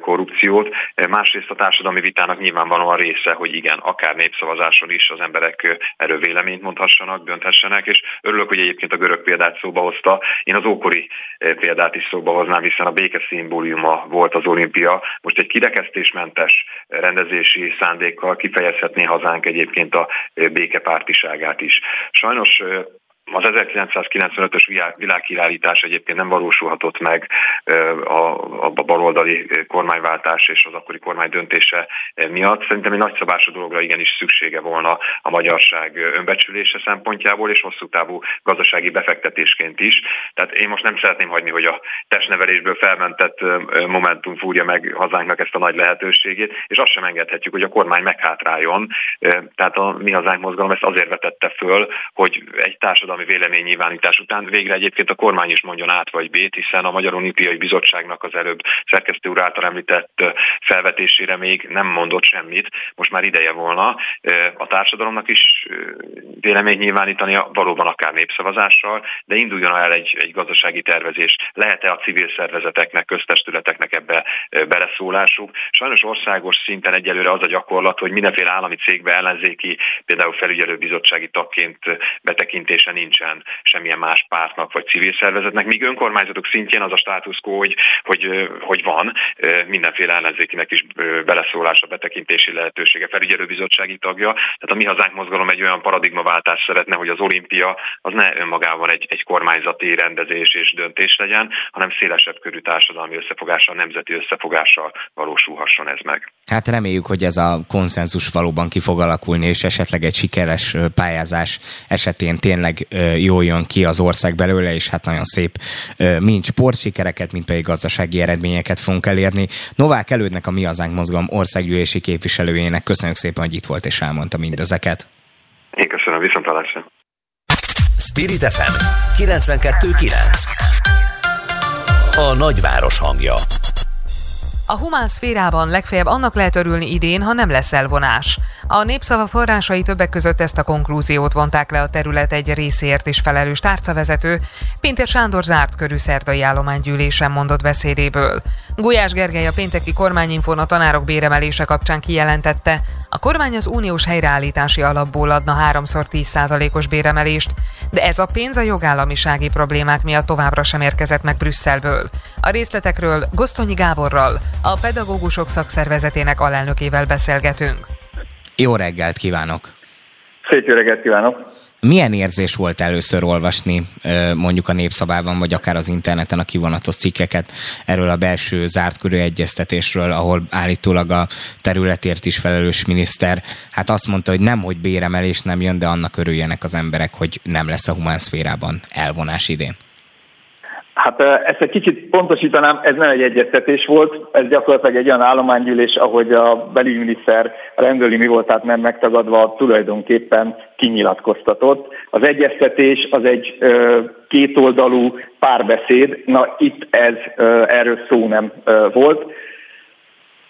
korrupciót. Másrészt a társadalmi vitának nyilvánvalóan része, hogy igen, akár népszavazáson is az emberek erről véleményt mondhassanak, dönthessenek, és örülök, hogy egyébként a görög példát szóba hozta. Én az ókori példát is szóba hoznám, hiszen a béke szimbóliuma volt az olimpia. Most egy kirekesztésmentes rendezési szándékkal kifejezhetné hazánk egyébként a békepártiságát is. Sajnos az 1995-ös világkirállítás egyébként nem valósulhatott meg a, a baloldali kormányváltás és az akkori kormány döntése miatt. Szerintem egy nagyszabású dologra igenis szüksége volna a magyarság önbecsülése szempontjából és hosszú távú gazdasági befektetésként is. Tehát én most nem szeretném hagyni, hogy a testnevelésből felmentett Momentum fúrja meg hazánknak ezt a nagy lehetőségét, és azt sem engedhetjük, hogy a kormány meghátráljon. Tehát a Mi Hazánk mozgalom ezt azért vetette föl, hogy egy társadalom társadalmi véleménynyilvánítás után végre egyébként a kormány is mondjon át vagy B-t, hiszen a Magyar Olimpiai Bizottságnak az előbb szerkesztő úr által említett felvetésére még nem mondott semmit. Most már ideje volna a társadalomnak is véleményt nyilvánítania, valóban akár népszavazással, de induljon el egy, egy gazdasági tervezés. Lehet-e a civil szervezeteknek, köztestületeknek ebbe beleszólásuk? Sajnos országos szinten egyelőre az a gyakorlat, hogy mindenféle állami cégbe ellenzéki, például felügyelőbizottsági tagként betekintése nincsen semmilyen más pártnak vagy civil szervezetnek, míg önkormányzatok szintjén az a státusz hogy, hogy, hogy van mindenféle ellenzékinek is beleszólása, betekintési lehetősége, felügyelőbizottsági tagja. Tehát a Mi Hazánk mozgalom egy olyan paradigmaváltást szeretne, hogy az olimpia az ne önmagában egy, egy kormányzati rendezés és döntés legyen, hanem szélesebb körű társadalmi összefogással, nemzeti összefogással valósulhasson ez meg. Hát reméljük, hogy ez a konszenzus valóban ki fog alakulni, és esetleg egy sikeres pályázás esetén tényleg jól jön ki az ország belőle, és hát nagyon szép mind sportsikereket, mind pedig gazdasági eredményeket fogunk elérni. Novák Elődnek a Mi Hazánk Mozgalom országgyűlési képviselőjének köszönjük szépen, hogy itt volt és elmondta mindezeket. Én köszönöm, viszontlátásra. Spirit FM 92.9 A nagyváros hangja a humán szférában legfeljebb annak lehet örülni idén, ha nem lesz elvonás. A népszava forrásai többek között ezt a konklúziót vonták le a terület egy részért is felelős tárcavezető, Pintér Sándor zárt körű szerdai állománygyűlésen mondott beszédéből. Gulyás Gergely a pénteki kormányinfon a tanárok béremelése kapcsán kijelentette, a kormány az uniós helyreállítási alapból adna háromszor 10%-os béremelést, de ez a pénz a jogállamisági problémák miatt továbbra sem érkezett meg Brüsszelből. A részletekről Gosztonyi Gáborral, a pedagógusok szakszervezetének alelnökével beszélgetünk. Jó reggelt kívánok! Szép jó reggelt kívánok! Milyen érzés volt először olvasni mondjuk a népszabában, vagy akár az interneten a kivonatos cikkeket erről a belső zárt körű egyeztetésről, ahol állítólag a területért is felelős miniszter hát azt mondta, hogy nem, hogy béremelés nem jön, de annak örüljenek az emberek, hogy nem lesz a humán szférában elvonás idén. Hát ezt egy kicsit pontosítanám, ez nem egy egyeztetés volt, ez gyakorlatilag egy olyan állománygyűlés, ahogy a belügyminiszter rendőri mi volt, tehát nem megtagadva tulajdonképpen kinyilatkoztatott. Az egyeztetés az egy kétoldalú párbeszéd, na itt ez erről szó nem volt.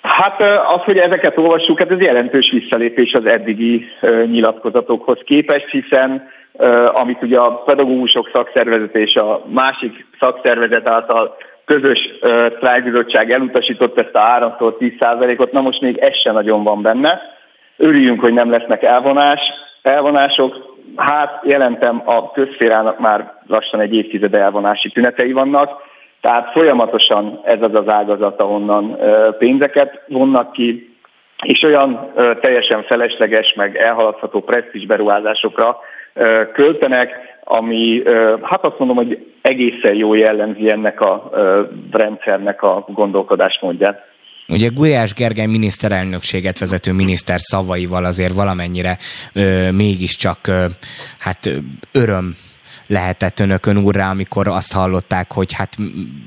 Hát az, hogy ezeket olvassuk, hát ez jelentős visszalépés az eddigi nyilatkozatokhoz képest, hiszen amit ugye a pedagógusok szakszervezet és a másik szakszervezet által közös sztrájkbizottság elutasított ezt a 3 10 ot na most még ez sem nagyon van benne. Örüljünk, hogy nem lesznek elvonás, elvonások. Hát jelentem a közszférának már lassan egy évtized elvonási tünetei vannak, tehát folyamatosan ez az az ágazat, ahonnan pénzeket vonnak ki, és olyan teljesen felesleges, meg elhaladható presztis beruházásokra költenek, ami hát azt mondom, hogy egészen jó jellemzi ennek a rendszernek a gondolkodásmódját. Ugye Gulyás Gergely miniszterelnökséget vezető miniszter szavaival azért valamennyire ö, mégiscsak ö, hát öröm lehetett önökön úrrá, amikor azt hallották, hogy hát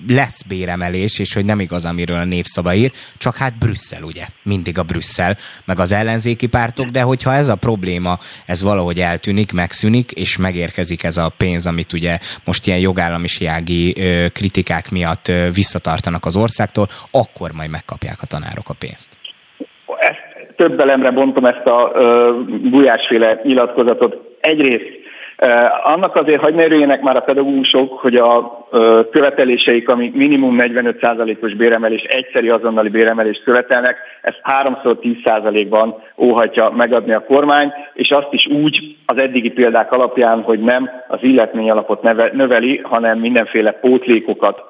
lesz béremelés, és hogy nem igaz, amiről a népszava ír, csak hát Brüsszel, ugye? Mindig a Brüsszel, meg az ellenzéki pártok, de hogyha ez a probléma, ez valahogy eltűnik, megszűnik, és megérkezik ez a pénz, amit ugye most ilyen jogállamisági kritikák miatt visszatartanak az országtól, akkor majd megkapják a tanárok a pénzt. Ezt több elemre bontom ezt a gulyásféle nyilatkozatot. Egyrészt annak azért hagyj merüljenek már a pedagógusok, hogy a követeléseik, ami minimum 45%-os béremelés, egyszeri azonnali béremelést követelnek, ezt 3-10%-ban óhatja megadni a kormány, és azt is úgy az eddigi példák alapján, hogy nem az illetmény alapot növeli, hanem mindenféle pótlékokat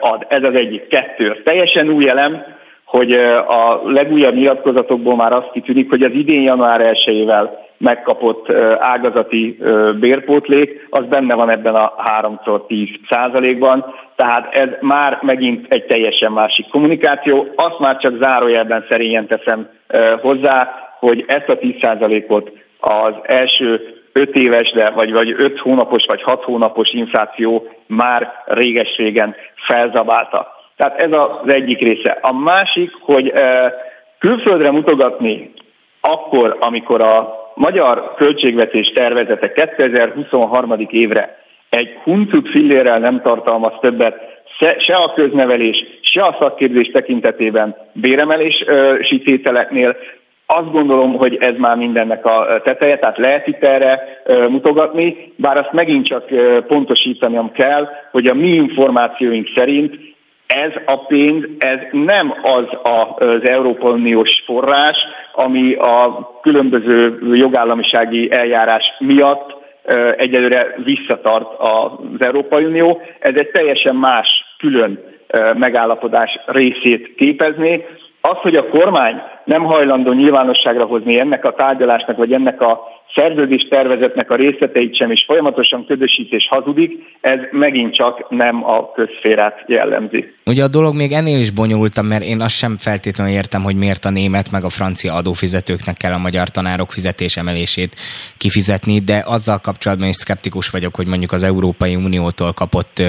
ad. Ez az egyik. Kettő. Teljesen új elem, hogy a legújabb nyilatkozatokból már azt kitűnik, hogy az idén január 1-ével megkapott ágazati bérpótlék, az benne van ebben a 3x10 százalékban, tehát ez már megint egy teljesen másik kommunikáció. Azt már csak zárójelben szerényen teszem hozzá, hogy ezt a 10 százalékot az első 5 éves, de vagy, vagy 5 hónapos vagy 6 hónapos infláció már réges-régen felzabálta. Tehát ez az egyik része. A másik, hogy külföldre mutogatni akkor, amikor a magyar költségvetés tervezete 2023. évre egy huncut fillérrel nem tartalmaz többet, se a köznevelés, se a szakképzés tekintetében béremelési tételeknél, azt gondolom, hogy ez már mindennek a teteje, tehát lehet itt erre mutogatni, bár azt megint csak pontosítanom kell, hogy a mi információink szerint ez a pénz, ez nem az az Európai Uniós forrás, ami a különböző jogállamisági eljárás miatt egyelőre visszatart az Európai Unió. Ez egy teljesen más, külön megállapodás részét képezné. Az, hogy a kormány nem hajlandó nyilvánosságra hozni ennek a tárgyalásnak, vagy ennek a szerződés tervezetnek a részleteit sem, és folyamatosan ködösít és hazudik, ez megint csak nem a közszférát jellemzi. Ugye a dolog még ennél is bonyolultam, mert én azt sem feltétlenül értem, hogy miért a német meg a francia adófizetőknek kell a magyar tanárok fizetésemelését kifizetni, de azzal kapcsolatban is szkeptikus vagyok, hogy mondjuk az Európai Uniótól kapott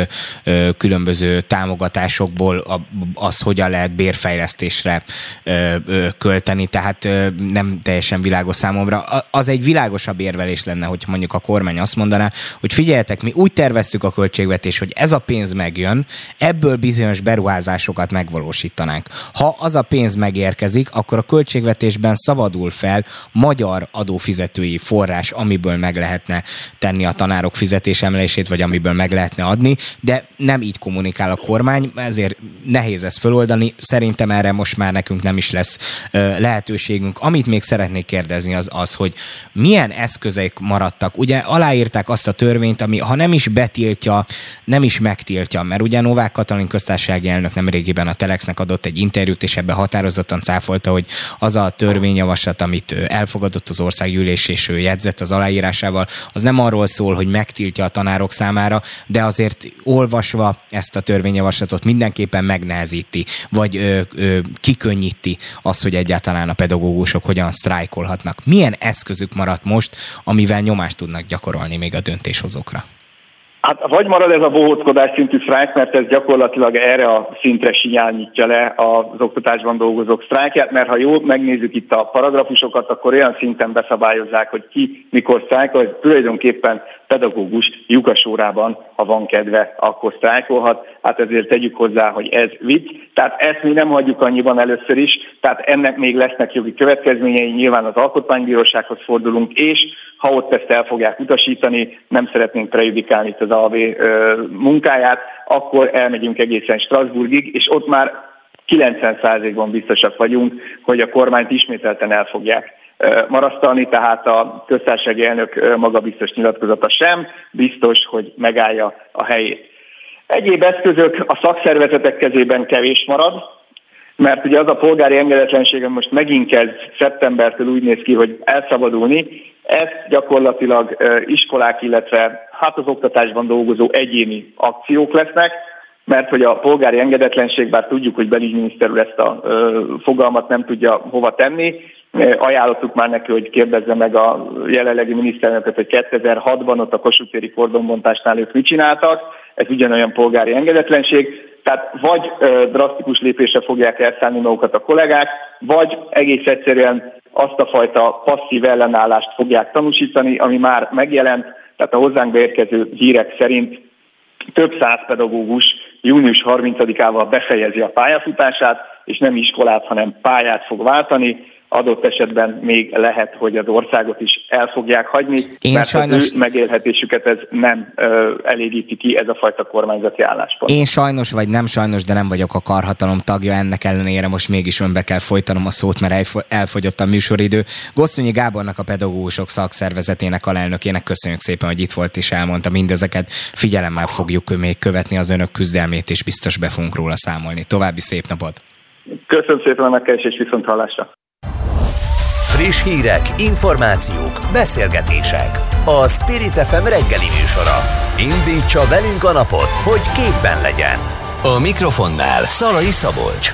ö, különböző támogatásokból a, az hogyan lehet bérfejlesztésre ö, ö, költeni, tehát ö, nem teljesen világos számomra. Az egy világ világosabb érvelés lenne, hogy mondjuk a kormány azt mondaná, hogy figyeljetek, mi úgy terveztük a költségvetés, hogy ez a pénz megjön, ebből bizonyos beruházásokat megvalósítanánk. Ha az a pénz megérkezik, akkor a költségvetésben szabadul fel magyar adófizetői forrás, amiből meg lehetne tenni a tanárok fizetésemelését, vagy amiből meg lehetne adni, de nem így kommunikál a kormány, ezért nehéz ezt föloldani. Szerintem erre most már nekünk nem is lesz lehetőségünk. Amit még szeretnék kérdezni az az, hogy milyen milyen eszközeik maradtak? Ugye aláírták azt a törvényt, ami ha nem is betiltja, nem is megtiltja, mert ugye Novák Katalin köztársasági elnök nemrégiben a Telexnek adott egy interjút, és ebbe határozottan cáfolta, hogy az a törvényjavaslat, amit elfogadott az országgyűlés, és ő jegyzett az aláírásával, az nem arról szól, hogy megtiltja a tanárok számára, de azért olvasva ezt a törvényjavaslatot mindenképpen megnehezíti, vagy ö, ö, kikönnyíti azt, hogy egyáltalán a pedagógusok hogyan sztrájkolhatnak. Milyen eszközük maradt most, amivel nyomást tudnak gyakorolni még a döntéshozókra? Hát vagy marad ez a bohóckodás szintű sztrájk, mert ez gyakorlatilag erre a szintre sinyálnyítja le az oktatásban dolgozók sztrájkját, mert ha jól megnézzük itt a paragrafusokat, akkor olyan szinten beszabályozzák, hogy ki mikor sztrájkol, hogy tulajdonképpen pedagógus lyukasórában, ha van kedve, akkor sztrájkolhat. Hát ezért tegyük hozzá, hogy ez vicc. Tehát ezt mi nem hagyjuk annyiban először is, tehát ennek még lesznek jogi következményei, nyilván az alkotmánybírósághoz fordulunk, és ha ott ezt el fogják utasítani, nem szeretnénk prejudikálni itt az AV munkáját, akkor elmegyünk egészen Strasbourgig, és ott már 90%-ban biztosak vagyunk, hogy a kormányt ismételten el fogják marasztalni, tehát a köztársasági elnök magabiztos nyilatkozata sem biztos, hogy megállja a helyét. Egyéb eszközök a szakszervezetek kezében kevés marad, mert ugye az a polgári engedetlenség, most megint kezd szeptembertől úgy néz ki, hogy elszabadulni, ezt gyakorlatilag iskolák, illetve hát az oktatásban dolgozó egyéni akciók lesznek, mert hogy a polgári engedetlenség, bár tudjuk, hogy belügyminiszter úr ezt a fogalmat nem tudja hova tenni, ajánlottuk már neki, hogy kérdezze meg a jelenlegi miniszterelnököt, hogy 2006-ban ott a Kossuth kordonbontásnál ők mit csináltak, ez ugyanolyan polgári engedetlenség, tehát vagy drasztikus lépésre fogják elszállni magukat a kollégák, vagy egész egyszerűen azt a fajta passzív ellenállást fogják tanúsítani, ami már megjelent, tehát a hozzánk beérkező hírek szerint több száz pedagógus június 30-ával befejezi a pályafutását, és nem iskolát, hanem pályát fog váltani, adott esetben még lehet, hogy az országot is el fogják hagyni, Én mert sajnos... az ő megélhetésüket ez nem ö, elégíti ki, ez a fajta kormányzati álláspont. Én sajnos, vagy nem sajnos, de nem vagyok a karhatalom tagja, ennek ellenére most mégis önbe kell folytanom a szót, mert elfogyott a műsoridő. Gosztonyi Gábornak a pedagógusok szakszervezetének alelnökének köszönjük szépen, hogy itt volt és elmondta mindezeket. Figyelemmel fogjuk még követni az önök küzdelmét, és biztos be fogunk róla számolni. További szép napot! Köszönöm szépen a megkeresés viszont hallásra! Friss hírek, információk, beszélgetések. A Spirit FM reggeli műsora. Indítsa velünk a napot, hogy képben legyen. A mikrofonnál Szalai Szabolcs.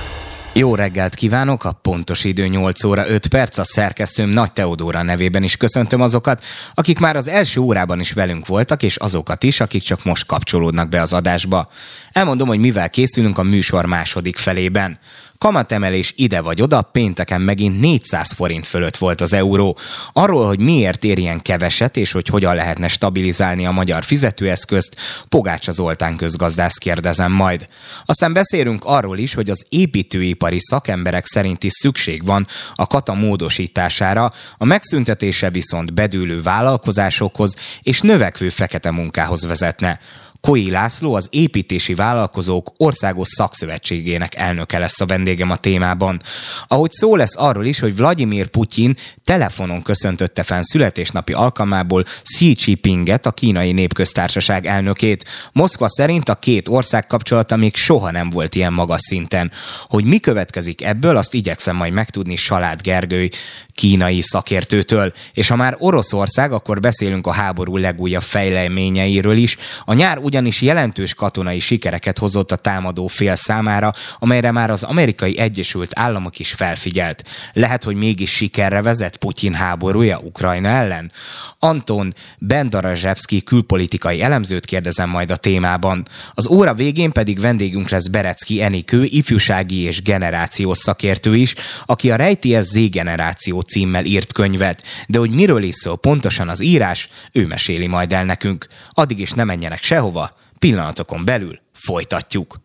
Jó reggelt kívánok, a pontos idő 8 óra 5 perc, a szerkesztőm Nagy Teodóra nevében is köszöntöm azokat, akik már az első órában is velünk voltak, és azokat is, akik csak most kapcsolódnak be az adásba. Elmondom, hogy mivel készülünk a műsor második felében. Kamatemelés ide vagy oda, pénteken megint 400 forint fölött volt az euró. Arról, hogy miért ér ilyen keveset, és hogy hogyan lehetne stabilizálni a magyar fizetőeszközt, Pogácsa Zoltán közgazdász kérdezem majd. Aztán beszélünk arról is, hogy az építőipari szakemberek szerint is szükség van a kata módosítására, a megszüntetése viszont bedőlő vállalkozásokhoz és növekvő fekete munkához vezetne. Koi László, az építési vállalkozók országos szakszövetségének elnöke lesz a vendégem a témában. Ahogy szó lesz arról is, hogy Vladimir Putyin telefonon köszöntötte fel születésnapi alkalmából Xi Jinpinget, a kínai népköztársaság elnökét. Moszkva szerint a két ország kapcsolata még soha nem volt ilyen magas szinten. Hogy mi következik ebből, azt igyekszem majd megtudni Salát Gergő kínai szakértőtől. És ha már Oroszország, akkor beszélünk a háború legújabb fejleményeiről is. A nyár ugyanis jelentős katonai sikereket hozott a támadó fél számára, amelyre már az amerikai Egyesült Államok is felfigyelt. Lehet, hogy mégis sikerre vezet Putyin háborúja Ukrajna ellen? Anton Bendarazsevski külpolitikai elemzőt kérdezem majd a témában. Az óra végén pedig vendégünk lesz Berecki Enikő, ifjúsági és generációs szakértő is, aki a Rejti Z generáció címmel írt könyvet, de hogy miről is szól pontosan az írás, ő meséli majd el nekünk. Addig is ne menjenek sehova, pillanatokon belül folytatjuk.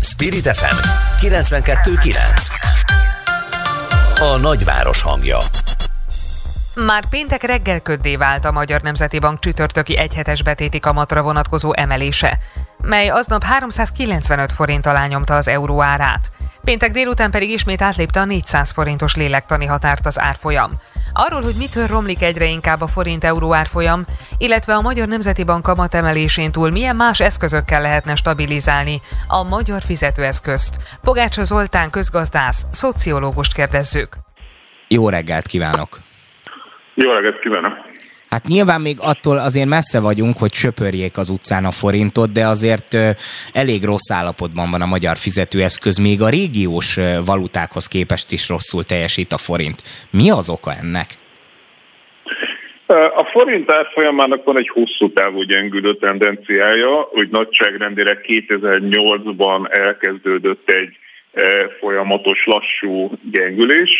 Spirit FM 92.9 A nagyváros hangja már péntek reggel köddé vált a Magyar Nemzeti Bank csütörtöki egyhetes betéti kamatra vonatkozó emelése, mely aznap 395 forint alá nyomta az euró árát. Péntek délután pedig ismét átlépte a 400 forintos lélektani határt az árfolyam. Arról, hogy mitől romlik egyre inkább a forint-euró árfolyam, illetve a Magyar Nemzeti Bank kamat emelésén túl milyen más eszközökkel lehetne stabilizálni a magyar fizetőeszközt. Pogácsa Zoltán közgazdász, szociológust kérdezzük. Jó reggelt kívánok! Jó reggelt kívánok! Hát nyilván még attól azért messze vagyunk, hogy söpörjék az utcán a forintot, de azért elég rossz állapotban van a magyar fizetőeszköz, még a régiós valutákhoz képest is rosszul teljesít a forint. Mi az oka ennek? A forint árfolyamának van egy hosszú távú gyengülő tendenciája, hogy nagyságrendire 2008-ban elkezdődött egy folyamatos lassú gyengülés,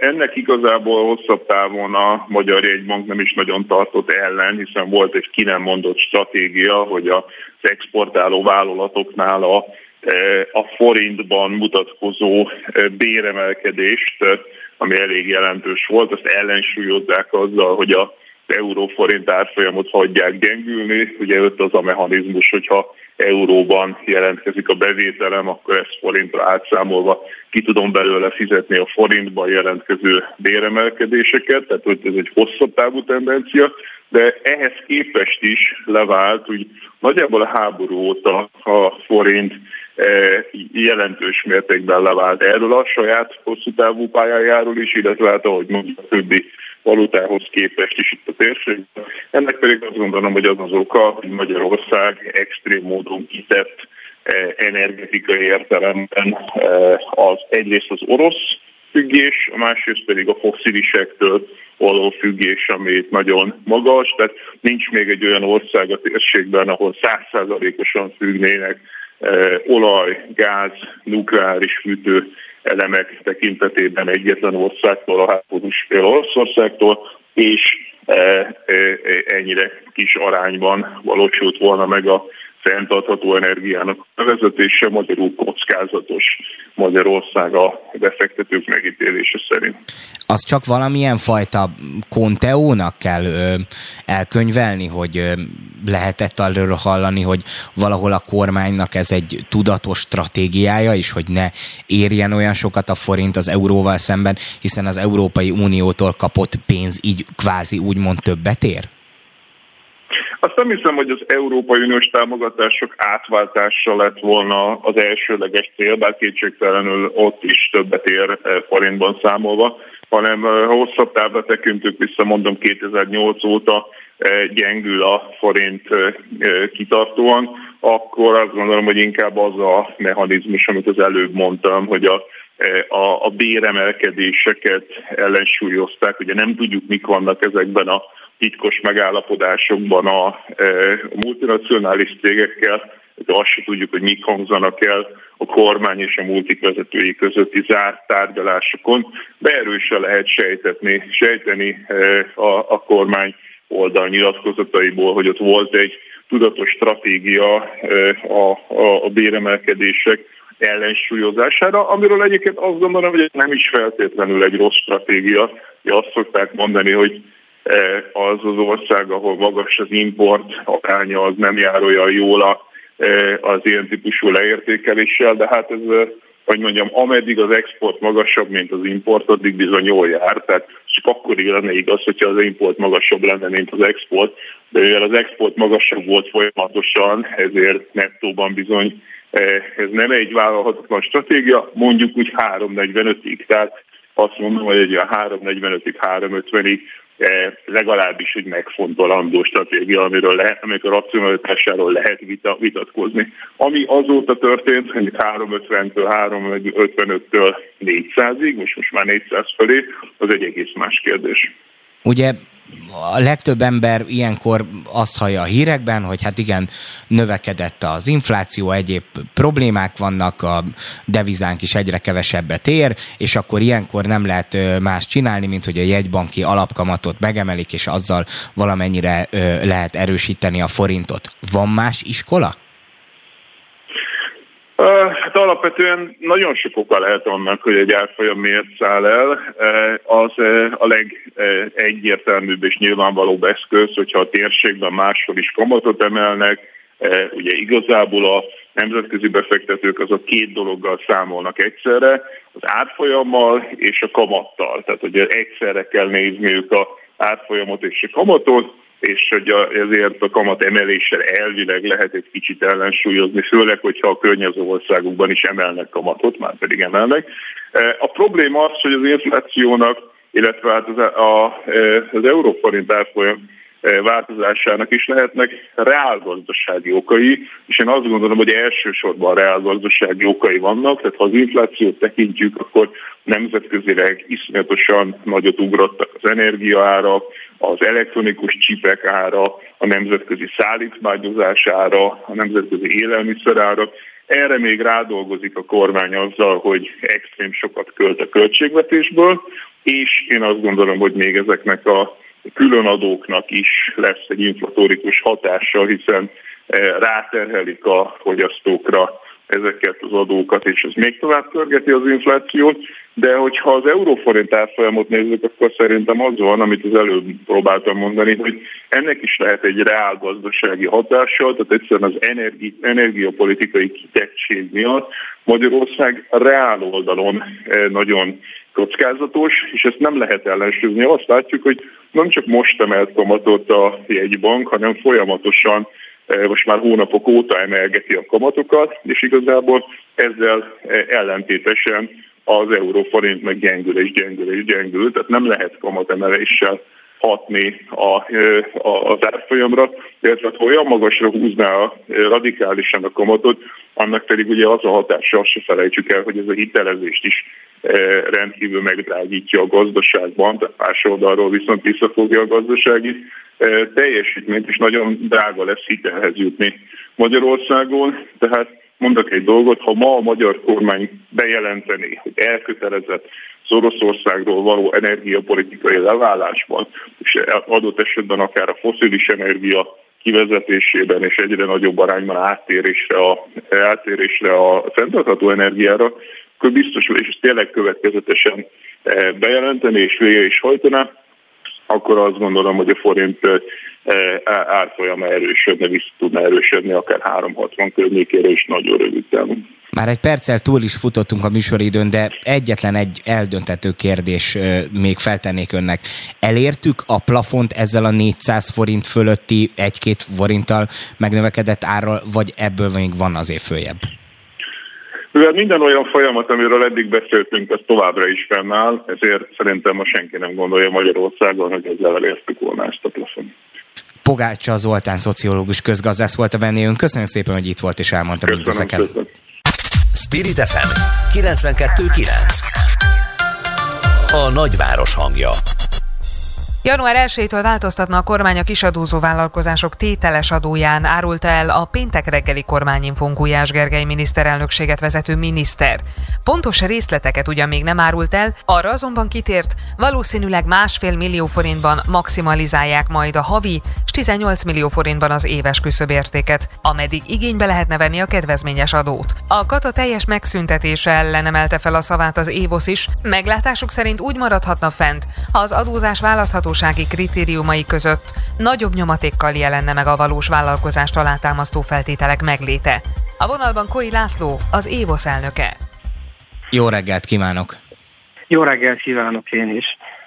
Ennek igazából hosszabb távon a Magyar Jegybank nem is nagyon tartott ellen, hiszen volt egy ki nem mondott stratégia, hogy az exportáló vállalatoknál a, a forintban mutatkozó béremelkedést, ami elég jelentős volt, azt ellensúlyozzák azzal, hogy a euró-forint árfolyamot hagyják gyengülni. Ugye jött az a mechanizmus, hogyha euróban jelentkezik a bevételem, akkor ezt forintra átszámolva ki tudom belőle fizetni a forintban jelentkező béremelkedéseket, tehát hogy ez egy hosszabb távú tendencia, de ehhez képest is levált, hogy nagyjából a háború óta a forint eh, jelentős mértékben levált. Erről a saját hosszú távú pályájáról is, illetve hát ahogy mondjuk a többi valutához képest is itt a térségben. Ennek pedig azt gondolom, hogy az az oka, hogy Magyarország extrém módon kitett eh, energetikai értelemben eh, az egyrészt az orosz függés, a másrészt pedig a fosszilisektől való függés, ami nagyon magas, tehát nincs még egy olyan ország a térségben, ahol százszázalékosan függnének eh, olaj, gáz, nukleáris fűtő elemek tekintetében egyetlen országtól, a háborús fél Oroszországtól, és e, e, ennyire kis arányban valósult volna meg a fenntartható energiának a vezetése magyarul kockázatos Magyarország a befektetők megítélése szerint. Az csak valamilyen fajta konteónak kell ö, elkönyvelni, hogy ö, lehetett arról hallani, hogy valahol a kormánynak ez egy tudatos stratégiája is, hogy ne érjen olyan sokat a forint az euróval szemben, hiszen az Európai Uniótól kapott pénz így kvázi úgymond többet ér? Azt nem hiszem, hogy az Európai Uniós támogatások átváltása lett volna az elsőleges cél, bár kétségtelenül ott is többet ér eh, forintban számolva, hanem eh, hosszabb távra tekintünk vissza, mondom 2008 óta eh, gyengül a forint kitartóan, akkor azt gondolom, hogy inkább az a mechanizmus, amit az előbb mondtam, hogy a a, a béremelkedéseket ellensúlyozták. Ugye nem tudjuk, mik vannak ezekben a titkos megállapodásokban a, e, a multinacionális cégekkel, de azt se tudjuk, hogy mik hangzanak el a kormány és a multik vezetői közötti zárt tárgyalásokon, de erősen lehet sejtetni, sejteni e, a, a kormány oldal nyilatkozataiból, hogy ott volt egy tudatos stratégia e, a, a, a béremelkedések ellensúlyozására, amiről egyébként azt gondolom, hogy nem is feltétlenül egy rossz stratégia. Azt szokták mondani, hogy az az ország, ahol magas az import aránya, az nem jár olyan jól e, az ilyen típusú leértékeléssel, de hát ez, e, hogy mondjam, ameddig az export magasabb, mint az import, addig bizony jól jár. Tehát csak akkor lenne igaz, hogyha az import magasabb lenne, mint az export, de mivel az export magasabb volt folyamatosan, ezért nettóban bizony ez nem egy vállalhatatlan stratégia, mondjuk úgy 3.45-ig. Tehát azt mondom, hogy egy olyan 3.45-ig, 3.50-ig legalábbis egy megfontolandó stratégia, amiről lehet, amikor racionalitásáról lehet vita, vitatkozni. Ami azóta történt, hogy 350-től 355-től 400-ig, most, most már 400 fölé, az egy egész más kérdés. Ugye a legtöbb ember ilyenkor azt hallja a hírekben, hogy hát igen, növekedett az infláció, egyéb problémák vannak, a devizánk is egyre kevesebbet ér, és akkor ilyenkor nem lehet más csinálni, mint hogy a jegybanki alapkamatot megemelik, és azzal valamennyire lehet erősíteni a forintot. Van más iskola? Hát alapvetően nagyon sok oka lehet annak, hogy egy árfolyam miért száll el. Az a legegyértelműbb és nyilvánvalóbb eszköz, hogyha a térségben máshol is kamatot emelnek, ugye igazából a nemzetközi befektetők azok két dologgal számolnak egyszerre, az árfolyammal és a kamattal. Tehát ugye egyszerre kell nézniük a árfolyamot és a kamatot, és hogy ezért a kamat emeléssel elvileg lehet egy kicsit ellensúlyozni, főleg, hogyha a környező országokban is emelnek kamatot, már pedig emelnek. E, a probléma az, hogy az inflációnak, illetve hát az, a, az euróforint árfolyam e, változásának is lehetnek reálgazdasági okai, és én azt gondolom, hogy elsősorban reálgazdasági okai vannak, tehát ha az inflációt tekintjük, akkor nemzetközileg iszonyatosan nagyot ugrottak az energiaárak, az elektronikus csipek ára, a nemzetközi szállítmányozás ára, a nemzetközi élelmiszer ára. Erre még rádolgozik a kormány azzal, hogy extrém sokat költ a költségvetésből, és én azt gondolom, hogy még ezeknek a különadóknak is lesz egy inflatórikus hatása, hiszen eh, ráterhelik a fogyasztókra ezeket az adókat, és ez még tovább törgeti az inflációt, de hogyha az euróforint árfolyamot nézzük, akkor szerintem az van, amit az előbb próbáltam mondani, hogy ennek is lehet egy reál gazdasági hatása, tehát egyszerűen az energi, energiapolitikai kitettség miatt Magyarország reál oldalon eh, nagyon kockázatos, és ezt nem lehet ellensúlyozni. Azt látjuk, hogy nem csak most emelt kamatot a jegybank, hanem folyamatosan most már hónapok óta emelgeti a kamatokat, és igazából ezzel e, ellentétesen az euróforint meg gyengül és gyengül és gyengül, tehát nem lehet kamatemeléssel hatni a, e, a, az árfolyamra, illetve ha olyan magasra húzná a, radikálisan a kamatot, annak pedig ugye az a hatása, azt se felejtsük el, hogy ez a hitelezést is rendkívül megdrágítja a gazdaságban, tehát más oldalról viszont visszafogja a gazdasági teljesítményt, és nagyon drága lesz hitelhez jutni Magyarországon. Tehát mondok egy dolgot, ha ma a magyar kormány bejelenteni, hogy elkötelezett az Oroszországról való energiapolitikai leválásban, és adott esetben akár a foszilis energia kivezetésében és egyre nagyobb arányban áttérésre a, áttérésre a fenntartható energiára, biztos, és ezt tényleg következetesen bejelenteni és végre is hajtaná, akkor azt gondolom, hogy a forint árfolyama erősödne, vissza tudna erősödni akár 360 környékére is nagyon rövid távon. Már egy perccel túl is futottunk a műsoridőn, de egyetlen egy eldöntető kérdés még feltennék önnek. Elértük a plafont ezzel a 400 forint fölötti egy-két forinttal megnövekedett árral, vagy ebből még van azért följebb? Mivel minden olyan folyamat, amiről eddig beszéltünk, az továbbra is fennáll, ezért szerintem ma senki nem gondolja Magyarországon, hogy ezzel elértük volna ezt a plafon. Pogácsa Zoltán szociológus közgazdász volt a vendégünk. Köszönöm szépen, hogy itt volt és elmondta mindezeket. Spirit FM 92.9 A nagyváros hangja Január 1-től változtatna a kormány a kisadózó vállalkozások tételes adóján, árulta el a péntek reggeli kormányinfón Gulyás Gergely miniszterelnökséget vezető miniszter. Pontos részleteket ugyan még nem árult el, arra azonban kitért, valószínűleg másfél millió forintban maximalizálják majd a havi, és 18 millió forintban az éves küszöbértéket, ameddig igénybe lehetne venni a kedvezményes adót. A kata teljes megszüntetése ellen emelte fel a szavát az Évosz is, meglátásuk szerint úgy maradhatna fent, ha az adózás választható hatósági kritériumai között nagyobb nyomatékkal jelenne meg a valós vállalkozást alátámasztó feltételek megléte. A vonalban Koi László, az Évosz elnöke. Jó reggelt kívánok! Jó reggelt kívánok én is!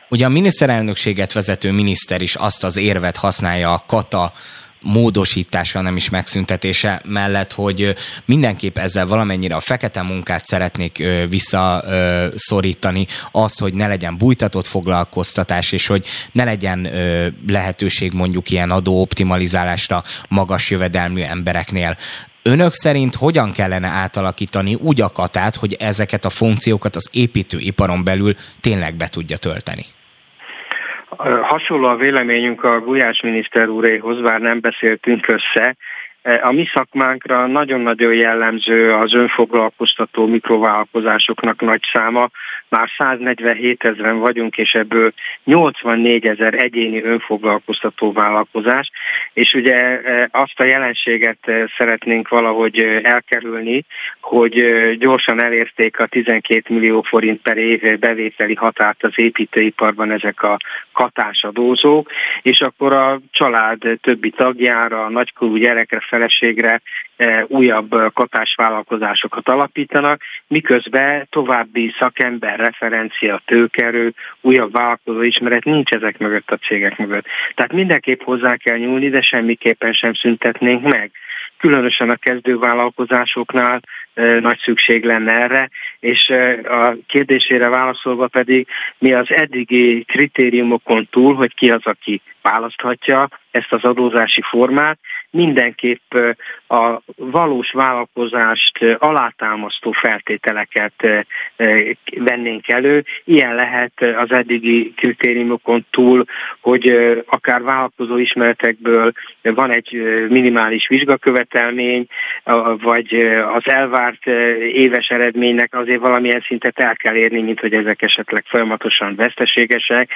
Ugye a miniszterelnökséget vezető miniszter is azt az érvet használja a kata módosítása, nem is megszüntetése mellett, hogy mindenképp ezzel valamennyire a fekete munkát szeretnék visszaszorítani, azt, hogy ne legyen bújtatott foglalkoztatás, és hogy ne legyen lehetőség mondjuk ilyen adóoptimalizálásra magas jövedelmű embereknél. Önök szerint hogyan kellene átalakítani úgy a katát, hogy ezeket a funkciókat az építőiparon belül tényleg be tudja tölteni? Hasonló a véleményünk a Gulyás miniszter úréhoz, bár nem beszéltünk össze, a mi szakmánkra nagyon-nagyon jellemző az önfoglalkoztató mikrovállalkozásoknak nagy száma. Már 147 ezeren vagyunk, és ebből 84 ezer egyéni önfoglalkoztató vállalkozás, és ugye azt a jelenséget szeretnénk valahogy elkerülni, hogy gyorsan elérték a 12 millió forint per év bevételi határt az építőiparban ezek a katásadózók, és akkor a család többi tagjára, a nagykorú gyerekre feleségre e, újabb katásvállalkozásokat alapítanak, miközben további szakember, referencia, tőkerő, újabb vállalkozó ismeret nincs ezek mögött a cégek mögött. Tehát mindenképp hozzá kell nyúlni, de semmiképpen sem szüntetnénk meg különösen a kezdővállalkozásoknál nagy szükség lenne erre, és a kérdésére válaszolva pedig mi az eddigi kritériumokon túl, hogy ki az, aki választhatja, ezt az adózási formát, mindenképp a valós vállalkozást alátámasztó feltételeket vennénk elő. Ilyen lehet az eddigi kritériumokon túl, hogy akár vállalkozó ismeretekből van egy minimális vizsgakövetelmény, vagy az elvárt éves eredménynek azért valamilyen szintet el kell érni, mint hogy ezek esetleg folyamatosan veszteségesek,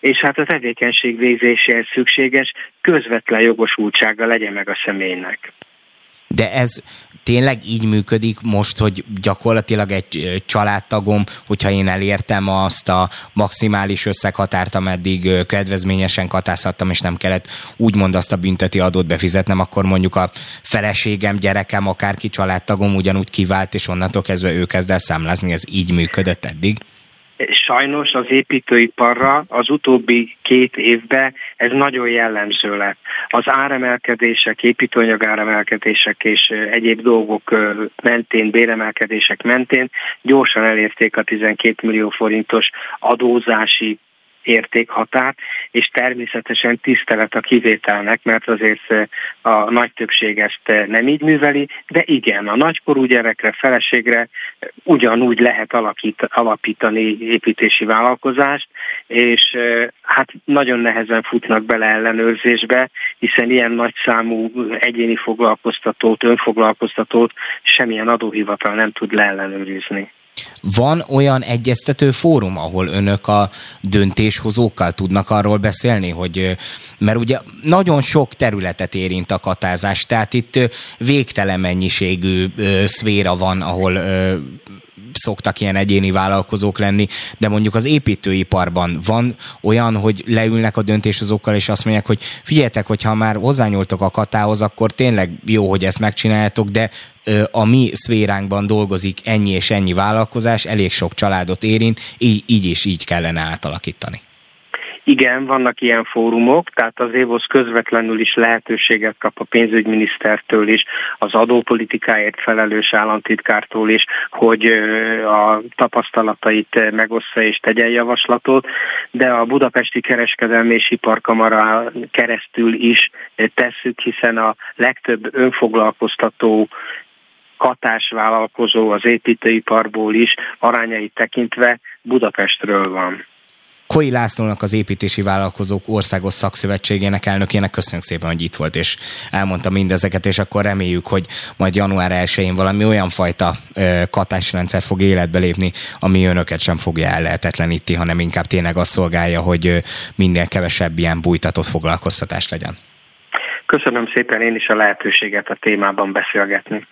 és hát a tevékenység végzéséhez szükséges közvetlen jogosultsága legyen meg a személynek. De ez tényleg így működik most, hogy gyakorlatilag egy családtagom, hogyha én elértem azt a maximális összeghatárt, ameddig kedvezményesen katázhattam, és nem kellett úgymond azt a bünteti adót befizetnem, akkor mondjuk a feleségem, gyerekem, akárki családtagom ugyanúgy kivált, és onnantól kezdve ő kezd el számlázni, ez így működött eddig? Sajnos az építőiparra az utóbbi két évben ez nagyon jellemző lett. Az áremelkedések, építőanyag áremelkedések és egyéb dolgok mentén, béremelkedések mentén gyorsan elérték a 12 millió forintos adózási értékhatár, és természetesen tisztelet a kivételnek, mert azért eh, a nagy többség ezt eh, nem így műveli, de igen, a nagykorú gyerekre, feleségre eh, ugyanúgy lehet alakít, alapítani építési vállalkozást, és hát nagyon nehezen futnak bele ellenőrzésbe, hiszen ilyen nagy számú egyéni foglalkoztatót, önfoglalkoztatót semmilyen adóhivatal nem tud leellenőrizni. Van olyan egyeztető fórum, ahol önök a döntéshozókkal tudnak arról beszélni, hogy mert ugye nagyon sok területet érint a katázás, tehát itt végtelen mennyiségű szféra van, ahol szoktak ilyen egyéni vállalkozók lenni, de mondjuk az építőiparban van olyan, hogy leülnek a döntéshozókkal, és azt mondják, hogy figyeljetek, hogyha már hozzányúltok a katához, akkor tényleg jó, hogy ezt megcsináljátok, de a mi szféránkban dolgozik ennyi és ennyi vállalkozás, elég sok családot érint, így, így és így kellene átalakítani. Igen, vannak ilyen fórumok, tehát az évosz közvetlenül is lehetőséget kap a pénzügyminisztertől is, az adópolitikáért felelős államtitkártól is, hogy a tapasztalatait megossza és tegyen javaslatot, de a Budapesti Kereskedelmi és Iparkamara keresztül is tesszük, hiszen a legtöbb önfoglalkoztató hatásvállalkozó az építőiparból is arányait tekintve Budapestről van. Koi Lászlónak az építési vállalkozók országos szakszövetségének elnökének köszönjük szépen, hogy itt volt és elmondta mindezeket, és akkor reméljük, hogy majd január 1-én valami olyan fajta katásrendszer fog életbe lépni, ami önöket sem fogja ellehetetleníti, hanem inkább tényleg azt szolgálja, hogy minél kevesebb ilyen bújtatott foglalkoztatás legyen. Köszönöm szépen én is a lehetőséget a témában beszélgetni.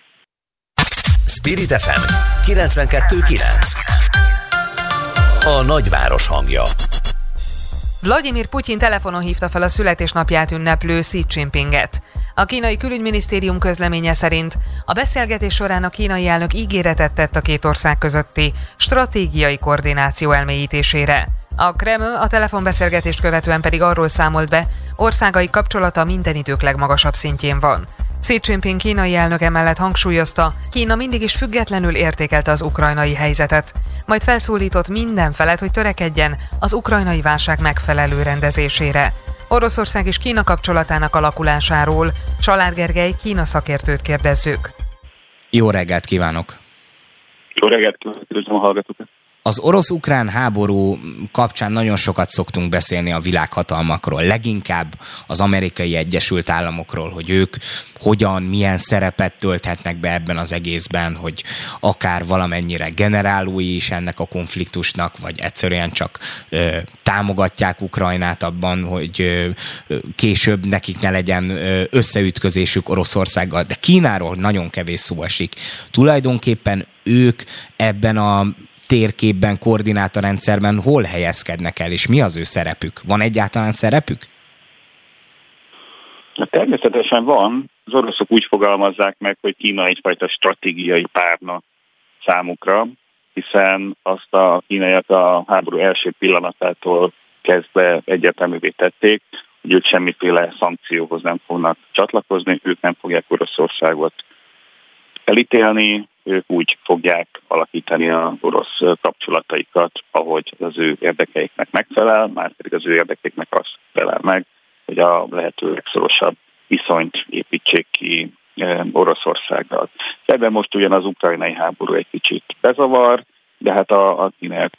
Spirit FM 92.9 A nagyváros hangja Vladimir Putyin telefonon hívta fel a születésnapját ünneplő Xi Jinpinget. A kínai külügyminisztérium közleménye szerint a beszélgetés során a kínai elnök ígéretet tett a két ország közötti stratégiai koordináció elmélyítésére. A Kreml a telefonbeszélgetést követően pedig arról számolt be, országai kapcsolata minden idők legmagasabb szintjén van. Xi Jinping kínai elnök emellett hangsúlyozta, Kína mindig is függetlenül értékelte az ukrajnai helyzetet, majd felszólított minden felet, hogy törekedjen az ukrajnai válság megfelelő rendezésére. Oroszország és Kína kapcsolatának alakulásáról Család Gergely Kína szakértőt kérdezzük. Jó reggelt kívánok! Jó reggelt kívánok, a hallgatókat! Az orosz-ukrán háború kapcsán nagyon sokat szoktunk beszélni a világhatalmakról, leginkább az amerikai Egyesült Államokról, hogy ők hogyan, milyen szerepet tölthetnek be ebben az egészben, hogy akár valamennyire generálói is ennek a konfliktusnak, vagy egyszerűen csak ö, támogatják Ukrajnát abban, hogy ö, később nekik ne legyen összeütközésük Oroszországgal, de Kínáról nagyon kevés szó esik. Tulajdonképpen ők ebben a térképben, koordinátorrendszerben hol helyezkednek el, és mi az ő szerepük? Van egyáltalán szerepük? Természetesen van. Az oroszok úgy fogalmazzák meg, hogy Kína egyfajta stratégiai párna számukra, hiszen azt a kínaiak a háború első pillanatától kezdve egyértelművé tették, hogy ők semmiféle szankcióhoz nem fognak csatlakozni, ők nem fogják Oroszországot elítélni, ők úgy fogják alakítani az orosz kapcsolataikat, ahogy az ő érdekeiknek megfelel, már pedig az ő érdekeiknek az felel meg, hogy a lehető legszorosabb viszonyt építsék ki Oroszországgal. Ebben most ugyan az ukrajnai háború egy kicsit bezavar, de hát a, a kínaiak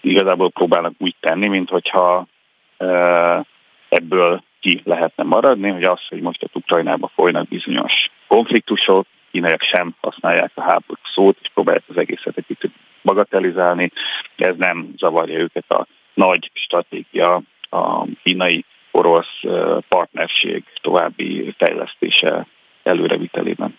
igazából próbálnak úgy tenni, mint hogyha ebből ki lehetne maradni, hogy az, hogy most a Ukrajnában folynak bizonyos konfliktusok, kínaiak sem használják a háború szót, és próbálják az egészet egy kicsit bagatelizálni. Ez nem zavarja őket a nagy stratégia, a kínai orosz partnerség további fejlesztése előrevitelében.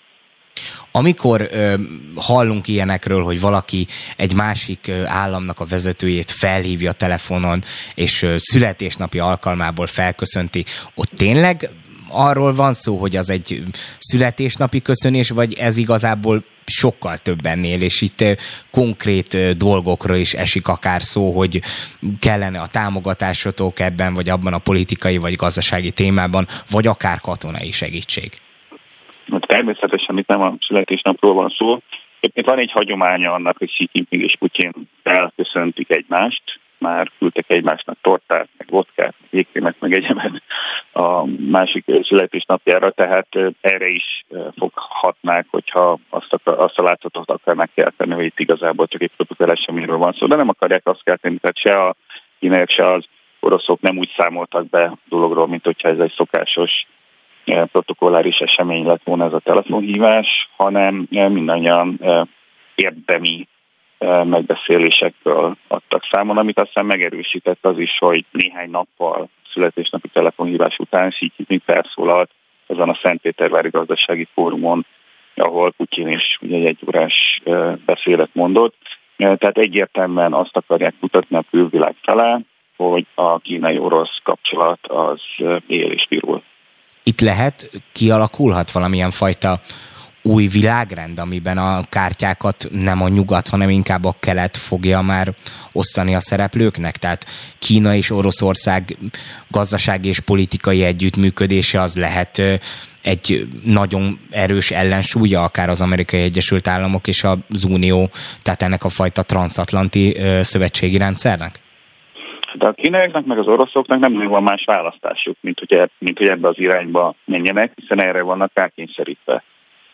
Amikor ö, hallunk ilyenekről, hogy valaki egy másik ö, államnak a vezetőjét felhívja telefonon, és ö, születésnapi alkalmából felköszönti, ott tényleg arról van szó, hogy az egy születésnapi köszönés, vagy ez igazából sokkal több ennél, és itt konkrét dolgokról is esik akár szó, hogy kellene a támogatásotok ebben, vagy abban a politikai, vagy gazdasági témában, vagy akár katonai segítség. Természetesen itt nem a születésnapról van szó. Egyébként van egy hagyománya annak, hogy Xi Jinping és Putin elköszöntik egymást, már küldtek egymásnak tortát, meg vodkát, meg jégkrémet, meg egyemet a másik születésnapjára, tehát erre is foghatnák, hogyha azt, akar, azt a látszatot akarnak kelteni, hogy itt igazából csak egy protokoll eseményről van szó, de nem akarják azt kelteni, tehát se a kínaiak, se az oroszok nem úgy számoltak be dologról, mint hogyha ez egy szokásos protokolláris esemény lett volna ez a telefonhívás, hanem mindannyian érdemi megbeszélésekről adtak számon, amit aztán megerősített az is, hogy néhány nappal születésnapi telefonhívás után Szítjítni felszólalt azon a Szentpétervári Gazdasági Fórumon, ahol Putyin is ugye egy órás beszélet mondott. Tehát egyértelműen azt akarják mutatni a külvilág fele, hogy a kínai-orosz kapcsolat az él és virul. Itt lehet, kialakulhat valamilyen fajta új világrend, amiben a kártyákat nem a nyugat, hanem inkább a kelet fogja már osztani a szereplőknek? Tehát Kína és Oroszország gazdasági és politikai együttműködése az lehet egy nagyon erős ellensúlya akár az Amerikai Egyesült Államok és az Unió, tehát ennek a fajta transatlanti szövetségi rendszernek? De a kínaiaknak meg az oroszoknak nem van más választásuk, mint hogy, e, mint hogy ebbe az irányba menjenek, hiszen erre vannak rákényszerítve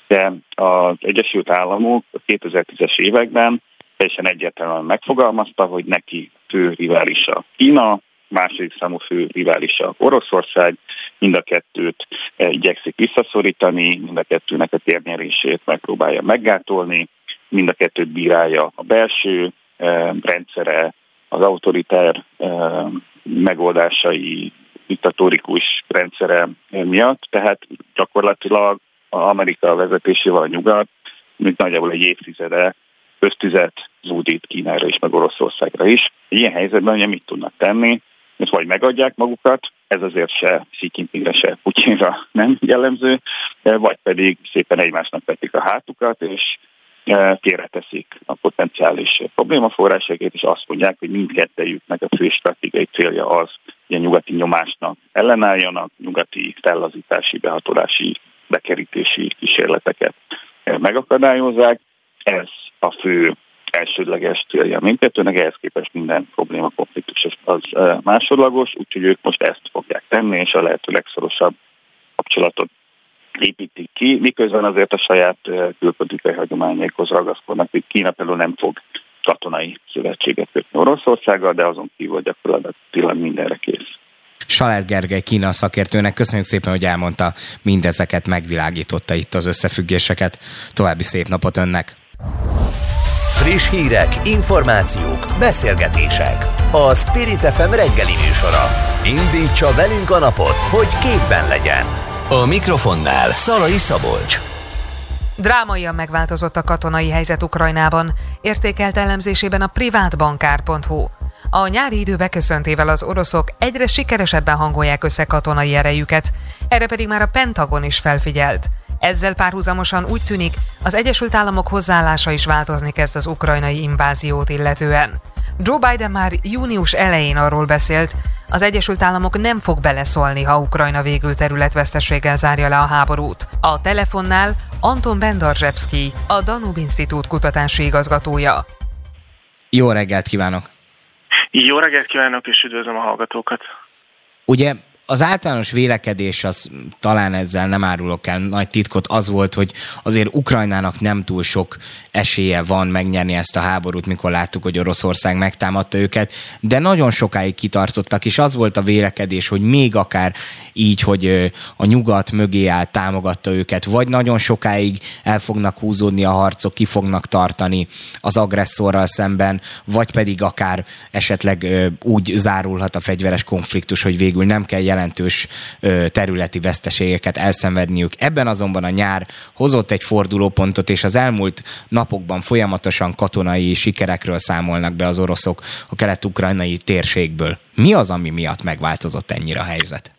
de az Egyesült Államok a 2010-es években teljesen egyértelműen megfogalmazta, hogy neki fő riválisa Kína, második számú fő riválisa Oroszország, mind a kettőt eh, igyekszik visszaszorítani, mind a kettőnek a térnyerését megpróbálja meggátolni, mind a kettőt bírálja a belső eh, rendszere, az autoriter eh, megoldásai, diktatórikus rendszere miatt, tehát gyakorlatilag Amerika vezetésével a nyugat, mint nagyjából egy évtizede köztüzet zúdít Kínára is, meg Oroszországra is. Ilyen helyzetben ugye mit tudnak tenni? Mert vagy megadják magukat, ez azért se Xi Jinpingre, se Putyinra nem jellemző, vagy pedig szépen egymásnak vetik a hátukat, és e, félreteszik a potenciális problémaforrásait, és azt mondják, hogy mindkettejüknek a fő stratégiai célja az, hogy a nyugati nyomásnak ellenálljanak, nyugati fellazítási, behatolási bekerítési kísérleteket megakadályozzák. Ez a fő elsődleges célja mindkettőnek, ehhez képest minden probléma konfliktus az másodlagos, úgyhogy ők most ezt fogják tenni, és a lehető legszorosabb kapcsolatot építik ki, miközben azért a saját külpolitikai hagyományaikhoz ragaszkodnak, hogy Kína például nem fog katonai szövetséget kötni Oroszországgal, de azon kívül gyakorlatilag mindenre kész. Salát Gergely Kína szakértőnek köszönjük szépen, hogy elmondta mindezeket, megvilágította itt az összefüggéseket. További szép napot önnek! Friss hírek, információk, beszélgetések. A Spirit FM reggeli műsora. Indítsa velünk a napot, hogy képben legyen. A mikrofonnál Szalai Szabolcs. Drámaian megváltozott a katonai helyzet Ukrajnában, értékelt elemzésében a privátbankár.hu. A nyári idő beköszöntével az oroszok egyre sikeresebben hangolják össze katonai erejüket, erre pedig már a Pentagon is felfigyelt. Ezzel párhuzamosan úgy tűnik, az Egyesült Államok hozzáállása is változni kezd az ukrajnai inváziót illetően. Joe Biden már június elején arról beszélt, az Egyesült Államok nem fog beleszólni, ha Ukrajna végül területveszteséggel zárja le a háborút. A telefonnál Anton Bendarzsevski, a Danub Institute kutatási igazgatója. Jó reggelt kívánok! Jó reggelt kívánok, és üdvözlöm a hallgatókat! Ugye az általános vélekedés, az talán ezzel nem árulok el nagy titkot, az volt, hogy azért Ukrajnának nem túl sok esélye van megnyerni ezt a háborút, mikor láttuk, hogy Oroszország megtámadta őket, de nagyon sokáig kitartottak, és az volt a vélekedés, hogy még akár így, hogy a nyugat mögé áll, támogatta őket, vagy nagyon sokáig el fognak húzódni a harcok, ki fognak tartani az agresszorral szemben, vagy pedig akár esetleg úgy zárulhat a fegyveres konfliktus, hogy végül nem kell jelentős területi veszteségeket elszenvedniük. Ebben azonban a nyár hozott egy fordulópontot, és az elmúlt napokban folyamatosan katonai sikerekről számolnak be az oroszok a kelet-ukrajnai térségből. Mi az, ami miatt megváltozott ennyire a helyzet?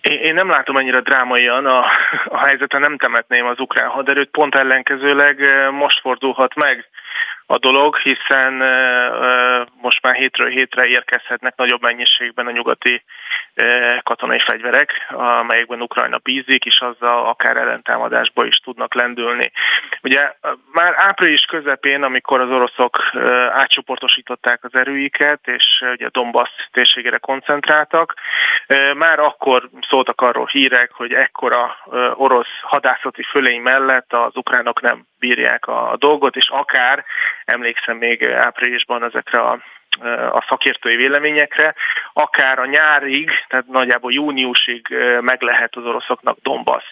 Én nem látom ennyire drámaian a, a helyzetet, nem temetném az ukrán haderőt, pont ellenkezőleg most fordulhat meg a dolog, hiszen most már hétről hétre érkezhetnek nagyobb mennyiségben a nyugati katonai fegyverek, amelyekben Ukrajna bízik, és azzal akár ellentámadásba is tudnak lendülni. Ugye már április közepén, amikor az oroszok átcsoportosították az erőiket, és ugye Donbass térségére koncentráltak, már akkor szóltak arról hírek, hogy ekkora orosz hadászati fölény mellett az ukránok nem bírják a dolgot, és akár, emlékszem még áprilisban ezekre a a szakértői véleményekre, akár a nyárig, tehát nagyjából júniusig meg lehet az oroszoknak Donbass.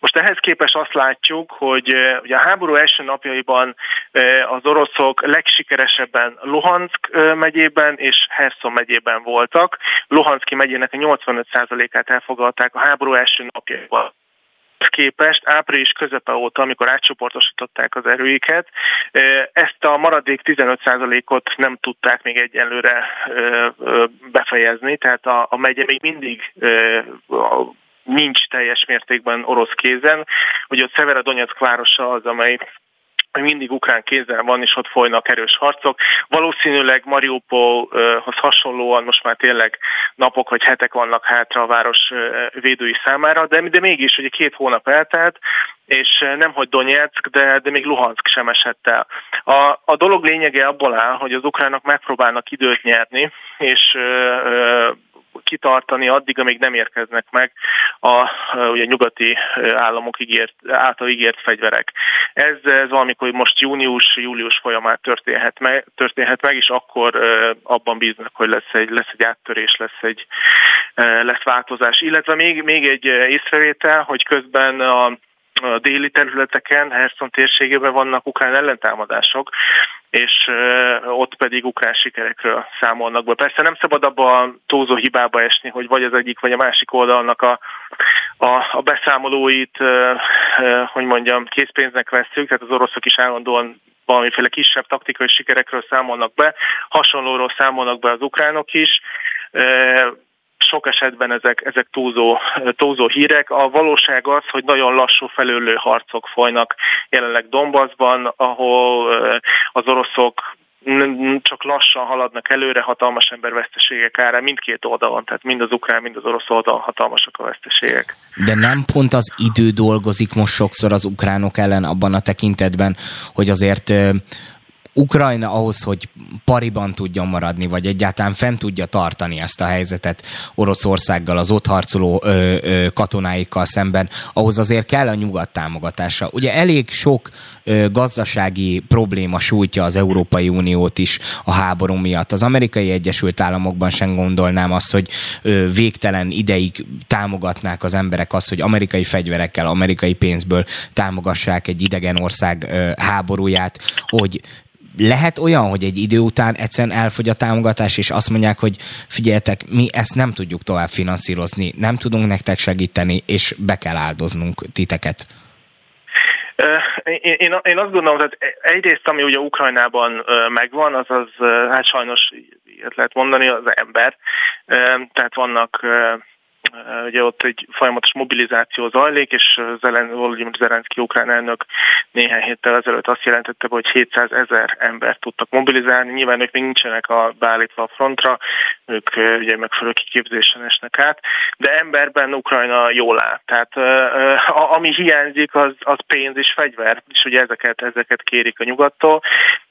Most ehhez képest azt látjuk, hogy ugye a háború első napjaiban az oroszok legsikeresebben Luhansk megyében és Herson megyében voltak. Luhanszki megyének a 85%-át elfogadták a háború első napjaiban képest április közepe óta, amikor átcsoportosították az erőiket, ezt a maradék 15%-ot nem tudták még egyenlőre befejezni, tehát a, a megye még mindig nincs teljes mértékben orosz kézen. Ugye ott Donetsk városa az, amely mindig ukrán kézzel van, és ott folynak erős harcok. Valószínűleg Mariupolhoz hasonlóan most már tényleg napok vagy hetek vannak hátra a város védői számára, de, de mégis ugye két hónap eltelt, és nem hogy Donetsk, de, de még Luhansk sem esett el. A, a dolog lényege abból áll, hogy az ukránok megpróbálnak időt nyerni, és ö, kitartani addig, amíg nem érkeznek meg a ugye, nyugati államok ígért, által ígért fegyverek. Ez, ez valamikor most június-július folyamán történhet meg, történhet meg, és akkor abban bíznak, hogy lesz egy, lesz egy áttörés, lesz egy lesz változás. Illetve még, még egy észrevétel, hogy közben a a déli területeken, Herson térségében vannak ukrán ellentámadások, és ott pedig ukrán sikerekről számolnak be. Persze nem szabad abba a túlzó hibába esni, hogy vagy az egyik, vagy a másik oldalnak a, a, a beszámolóit, hogy mondjam, készpénznek vesszük, tehát az oroszok is állandóan valamiféle kisebb taktikai sikerekről számolnak be, hasonlóról számolnak be az ukránok is sok esetben ezek, ezek túlzó, túlzó hírek. A valóság az, hogy nagyon lassú felülő harcok folynak jelenleg Donbassban, ahol az oroszok csak lassan haladnak előre, hatalmas emberveszteségek árán mindkét oldalon, tehát mind az ukrán, mind az orosz oldalon hatalmasak a veszteségek. De nem pont az idő dolgozik most sokszor az ukránok ellen abban a tekintetben, hogy azért Ukrajna ahhoz, hogy pariban tudjon maradni, vagy egyáltalán fent tudja tartani ezt a helyzetet Oroszországgal, az ott harcoló ö, ö, katonáikkal szemben, ahhoz azért kell a nyugat támogatása. Ugye elég sok ö, gazdasági probléma sújtja az Európai Uniót is a háború miatt. Az amerikai Egyesült Államokban sem gondolnám azt, hogy ö, végtelen ideig támogatnák az emberek azt, hogy amerikai fegyverekkel, amerikai pénzből támogassák egy idegen ország ö, háborúját, hogy lehet olyan, hogy egy idő után egyszerűen elfogy a támogatás, és azt mondják, hogy figyeljetek, mi ezt nem tudjuk tovább finanszírozni, nem tudunk nektek segíteni, és be kell áldoznunk titeket. Én, én, én azt gondolom, hogy egyrészt, ami ugye Ukrajnában megvan, az az, hát sajnos ilyet lehet mondani, az ember. Tehát vannak Ugye ott egy folyamatos mobilizáció zajlik, és Zelen, Volodymyr Zelenszky ukrán elnök néhány héttel ezelőtt azt jelentette, hogy 700 ezer embert tudtak mobilizálni. Nyilván ők még nincsenek a, beállítva a frontra, ők ugye megfelelő kiképzésen esnek át, de emberben Ukrajna jól áll. Tehát ami hiányzik, az, az pénz és fegyver, és ugye ezeket, ezeket kérik a nyugattól.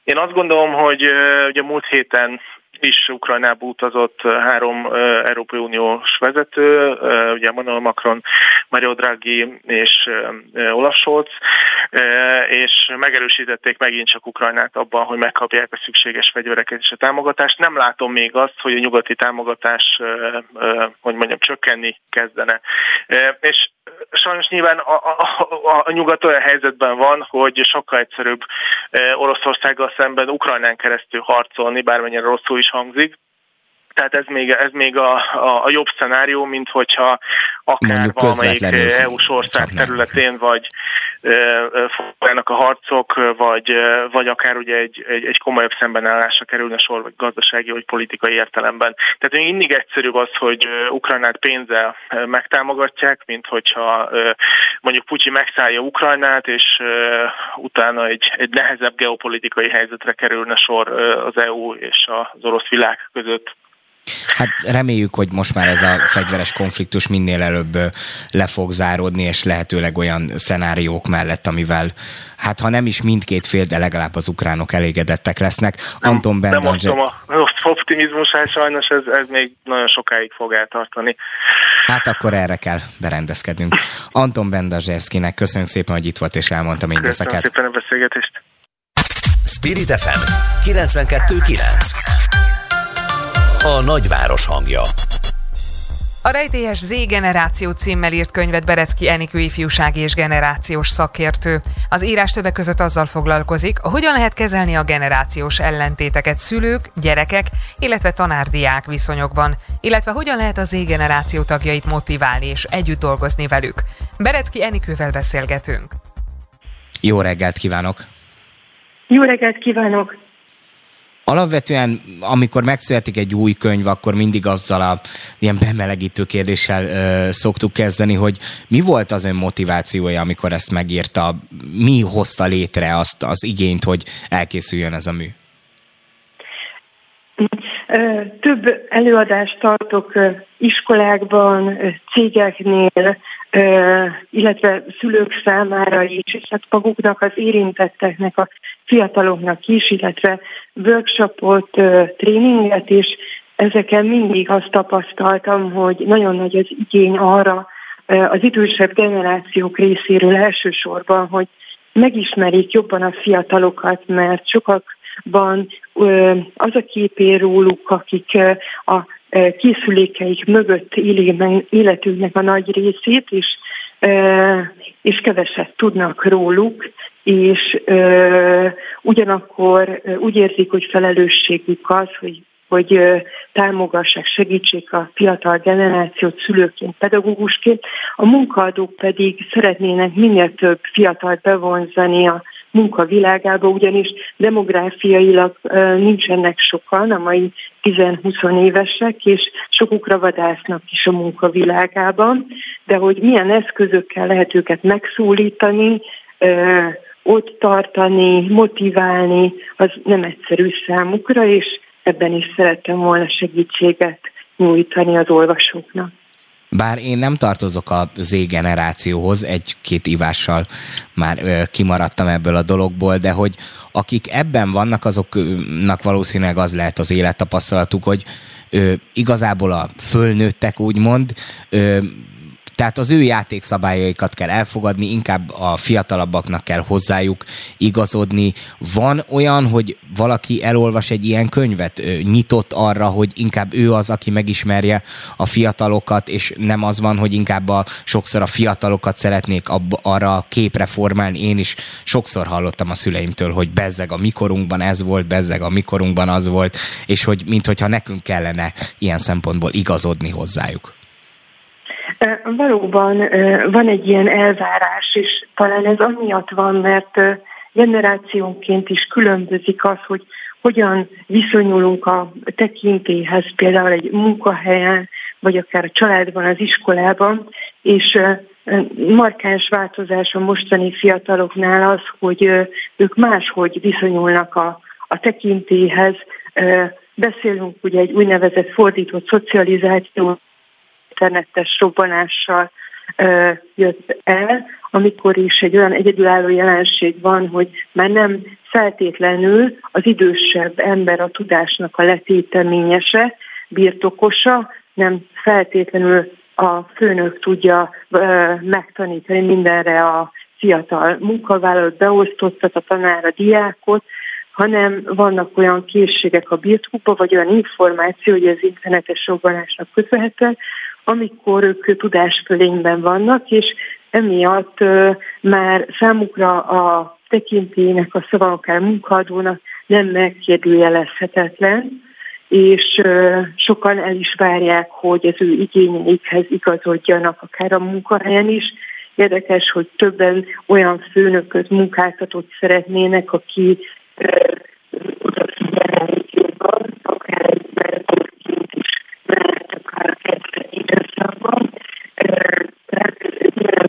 Én azt gondolom, hogy ugye múlt héten is Ukrajnába utazott három Európai Uniós vezető, ugye Emmanuel Macron, Mario Draghi és Olaf Scholz, és megerősítették megint csak Ukrajnát abban, hogy megkapják a szükséges fegyvereket és a támogatást. Nem látom még azt, hogy a nyugati támogatás, hogy mondjam, csökkenni kezdene. És sajnos nyilván a, a, a, a nyugat olyan helyzetben van, hogy sokkal egyszerűbb Oroszországgal szemben Ukrajnán keresztül harcolni, bármennyire rosszul is hangzik, tehát ez még, ez még a, a, a jobb szenárió, mint hogyha akár Mondjuk valamelyik EU-s ország területén, vagy folynak a harcok, vagy, vagy akár ugye egy, egy, egy komolyabb szembenállásra kerülne sor, vagy gazdasági, vagy politikai értelemben. Tehát még mindig egyszerűbb az, hogy Ukrajnát pénzzel megtámogatják, mint hogyha mondjuk Putyin megszállja Ukrajnát, és utána egy, egy nehezebb geopolitikai helyzetre kerülne sor az EU és az orosz világ között. Hát reméljük, hogy most már ez a fegyveres konfliktus minél előbb le fog záródni, és lehetőleg olyan szenáriók mellett, amivel hát ha nem is mindkét fél, de legalább az ukránok elégedettek lesznek. Nem, Anton Nem osztom a optimizmusát, sajnos ez, ez még nagyon sokáig fog eltartani. Hát akkor erre kell berendezkednünk. Anton Bendazsevszkinek köszönjük szépen, hogy itt volt és elmondta mindezeket. Köszönöm szépen a beszélgetést. Spirit FM 92.9 a nagyváros hangja. A rejtélyes Z generáció címmel írt könyvet Berecki Enikő ifjúsági és generációs szakértő. Az írás többek között azzal foglalkozik, hogyan lehet kezelni a generációs ellentéteket szülők, gyerekek, illetve tanárdiák viszonyokban, illetve hogyan lehet a Z generáció tagjait motiválni és együtt dolgozni velük. Berecki Enikővel beszélgetünk. Jó reggelt kívánok! Jó reggelt kívánok! Alapvetően, amikor megszületik egy új könyv, akkor mindig azzal a ilyen bemelegítő kérdéssel ö, szoktuk kezdeni, hogy mi volt az ön motivációja, amikor ezt megírta, mi hozta létre azt az igényt, hogy elkészüljön ez a mű? Több előadást tartok iskolákban, cégeknél, illetve szülők számára is, és hát maguknak az érintetteknek, a fiataloknak is, illetve workshopot, tréninget is. Ezeken mindig azt tapasztaltam, hogy nagyon nagy az igény arra az idősebb generációk részéről elsősorban, hogy megismerik jobban a fiatalokat, mert sokakban az a képé róluk, akik a készülékeik mögött éli életüknek a nagy részét, és, és keveset tudnak róluk, és ugyanakkor úgy érzik, hogy felelősségük az, hogy hogy támogassák, segítsék a fiatal generációt szülőként, pedagógusként. A munkaadók pedig szeretnének minél több fiatalt bevonzani a munkavilágába, ugyanis demográfiailag nincsenek sokan, a mai 10-20 évesek, és sokukra vadásznak is a munkavilágában, de hogy milyen eszközökkel lehet őket megszólítani, ott tartani, motiválni, az nem egyszerű számukra, és ebben is szerettem volna segítséget nyújtani az olvasóknak. Bár én nem tartozok a Z generációhoz, egy-két ivással már kimaradtam ebből a dologból, de hogy akik ebben vannak, azoknak valószínűleg az lehet az élettapasztalatuk, hogy ö, igazából a fölnőttek úgymond ö, tehát az ő játékszabályaikat kell elfogadni, inkább a fiatalabbaknak kell hozzájuk igazodni. Van olyan, hogy valaki elolvas egy ilyen könyvet, nyitott arra, hogy inkább ő az, aki megismerje a fiatalokat, és nem az van, hogy inkább a, sokszor a fiatalokat szeretnék abba, arra a képre formálni. Én is sokszor hallottam a szüleimtől, hogy bezzeg a mikorunkban ez volt, bezzeg a mikorunkban az volt, és hogy minthogyha nekünk kellene ilyen szempontból igazodni hozzájuk. Valóban van egy ilyen elvárás, és talán ez amiatt van, mert generációnként is különbözik az, hogy hogyan viszonyulunk a tekintéhez, például egy munkahelyen, vagy akár a családban, az iskolában, és markáns változás a mostani fiataloknál az, hogy ők máshogy viszonyulnak a, a tekintéhez. Beszélünk ugye egy úgynevezett fordított szocializáció internetes robbanással jött el, amikor is egy olyan egyedülálló jelenség van, hogy már nem feltétlenül az idősebb ember a tudásnak a letéteményese, birtokosa, nem feltétlenül a főnök tudja megtanítani mindenre a fiatal munkavállalót, beosztottat a tanár, a diákot, hanem vannak olyan készségek a birtokukban, vagy olyan információ, hogy az internetes robbanásnak köszönhetően, amikor ők tudásfölényben vannak, és emiatt már számukra a tekintélynek, a szava akár munkadónak nem megkérdőjelezhetetlen, és sokan el is várják, hogy az ő igényeikhez igazodjanak akár a munkahelyen is. Érdekes, hogy többen olyan főnököt, munkáltatót szeretnének, aki jobban, akár egy is, mert akár a időszakban.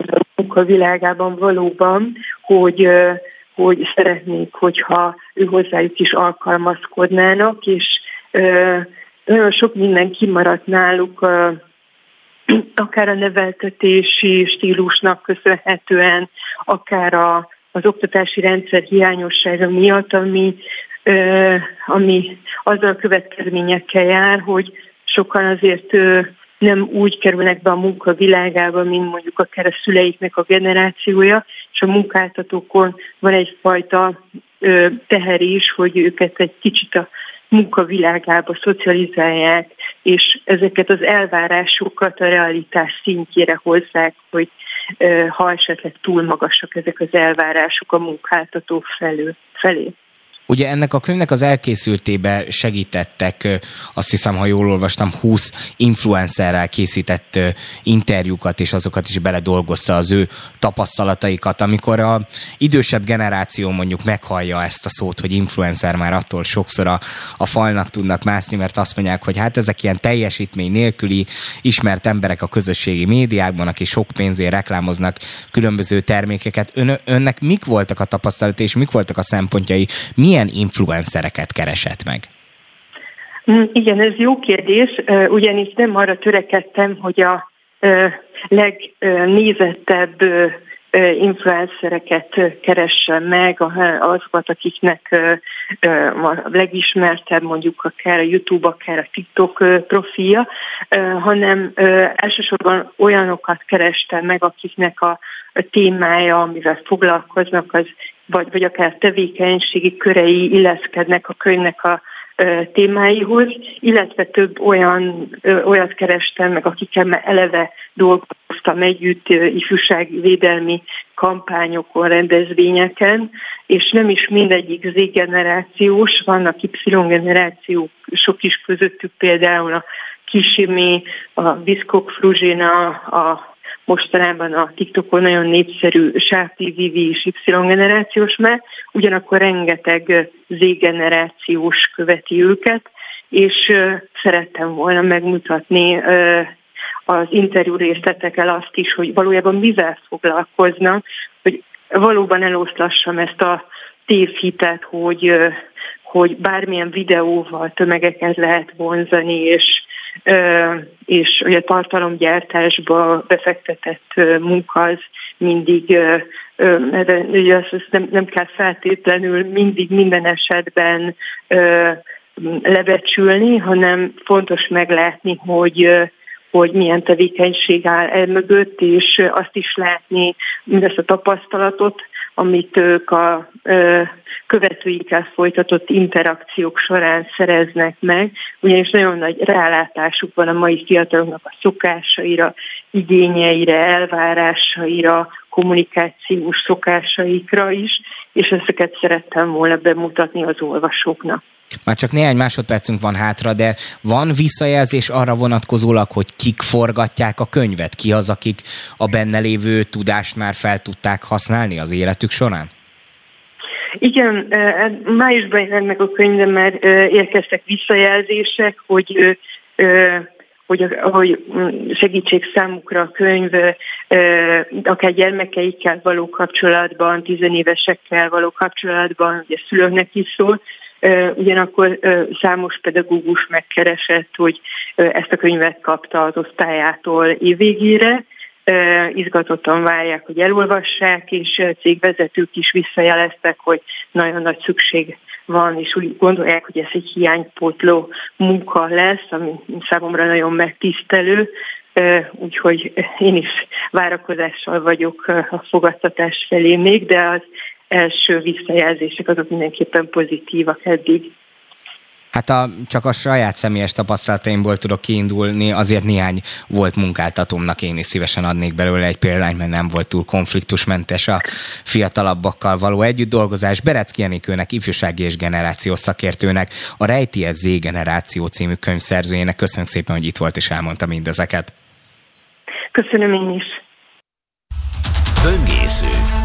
a munkavilágában valóban, hogy hogy szeretnék, hogyha ő hozzájuk is alkalmazkodnának, és nagyon sok minden kimaradt náluk, akár a neveltetési stílusnak köszönhetően, akár a, az oktatási rendszer hiányossága miatt, ami, ami azzal a következményekkel jár, hogy sokan azért nem úgy kerülnek be a munka világába, mint mondjuk akár a szüleiknek a generációja, és a munkáltatókon van egyfajta teher is, hogy őket egy kicsit a munkavilágába szocializálják, és ezeket az elvárásokat a realitás szintjére hozzák, hogy ha esetleg túl magasak ezek az elvárások a munkáltató felő, felé. Ugye ennek a könyvnek az elkészültébe segítettek, azt hiszem, ha jól olvastam, 20 influencerrel készített interjúkat, és azokat is beledolgozta az ő tapasztalataikat. Amikor a idősebb generáció mondjuk meghallja ezt a szót, hogy influencer már attól sokszor a, a falnak tudnak mászni, mert azt mondják, hogy hát ezek ilyen teljesítmény nélküli ismert emberek a közösségi médiákban, akik sok pénzért reklámoznak különböző termékeket. Ön, önnek mik voltak a tapasztalatai, és mik voltak a szempontjai? Milyen milyen influencereket keresett meg? Mm, igen, ez jó kérdés, ugyanis nem arra törekedtem, hogy a legnézettebb influencereket keresse meg, azokat, akiknek a legismertebb mondjuk akár a YouTube, akár a TikTok profilja, hanem elsősorban olyanokat kerestem meg, akiknek a témája, amivel foglalkoznak, az vagy, vagy akár tevékenységi körei illeszkednek a könyvnek a témáihoz, illetve több olyan, olyat kerestem meg, akikkel már eleve dolgoztam együtt ifjúságvédelmi kampányokon, rendezvényeken, és nem is mindegyik Z-generációs, vannak Y-generációk, sok is közöttük például a Kisimi, a Biszkok Fruzsina, a mostanában a TikTokon nagyon népszerű TV és Y-generációs már, ugyanakkor rengeteg Z-generációs követi őket, és szerettem volna megmutatni az interjú részletekkel azt is, hogy valójában mivel foglalkoznak, hogy valóban eloszlassam ezt a tévhitet, hogy, hogy bármilyen videóval tömegeket lehet vonzani, és és ugye tartalomgyártásba befektetett munka az mindig, ugye azt nem, nem kell feltétlenül mindig minden esetben lebecsülni, hanem fontos meglátni, hogy hogy milyen tevékenység áll el mögött, és azt is látni, mindezt a tapasztalatot, amit ők a követőikkel folytatott interakciók során szereznek meg, ugyanis nagyon nagy rálátásuk van a mai fiataloknak a szokásaira, igényeire, elvárásaira, kommunikációs szokásaikra is, és ezeket szerettem volna bemutatni az olvasóknak. Már csak néhány másodpercünk van hátra, de van visszajelzés arra vonatkozólag, hogy kik forgatják a könyvet, ki az, akik a benne lévő tudást már fel tudták használni az életük során? Igen, májusban jelent meg a könyvem, mert érkeztek visszajelzések, hogy hogy, hogy segítség számukra a könyv, akár gyermekeikkel való kapcsolatban, tizenévesekkel való kapcsolatban, ugye szülőknek is szól, Ugyanakkor számos pedagógus megkeresett, hogy ezt a könyvet kapta az osztályától évvégére, izgatottan várják, hogy elolvassák, és cégvezetők is visszajeleztek, hogy nagyon nagy szükség van, és úgy gondolják, hogy ez egy hiánypótló munka lesz, ami számomra nagyon megtisztelő, úgyhogy én is várakozással vagyok a fogadtatás felé még, de az első visszajelzések azok mindenképpen pozitívak eddig. Hát a, csak a saját személyes tapasztalataimból tudok kiindulni, azért néhány volt munkáltatómnak én is szívesen adnék belőle egy példányt, mert nem volt túl konfliktusmentes a fiatalabbakkal való együtt dolgozás. Berecki Enikőnek, ifjúsági és generációs szakértőnek, a Rejti Z generáció című könyv szerzőjének köszönöm szépen, hogy itt volt és elmondta mindezeket. Köszönöm én is. Böngésző.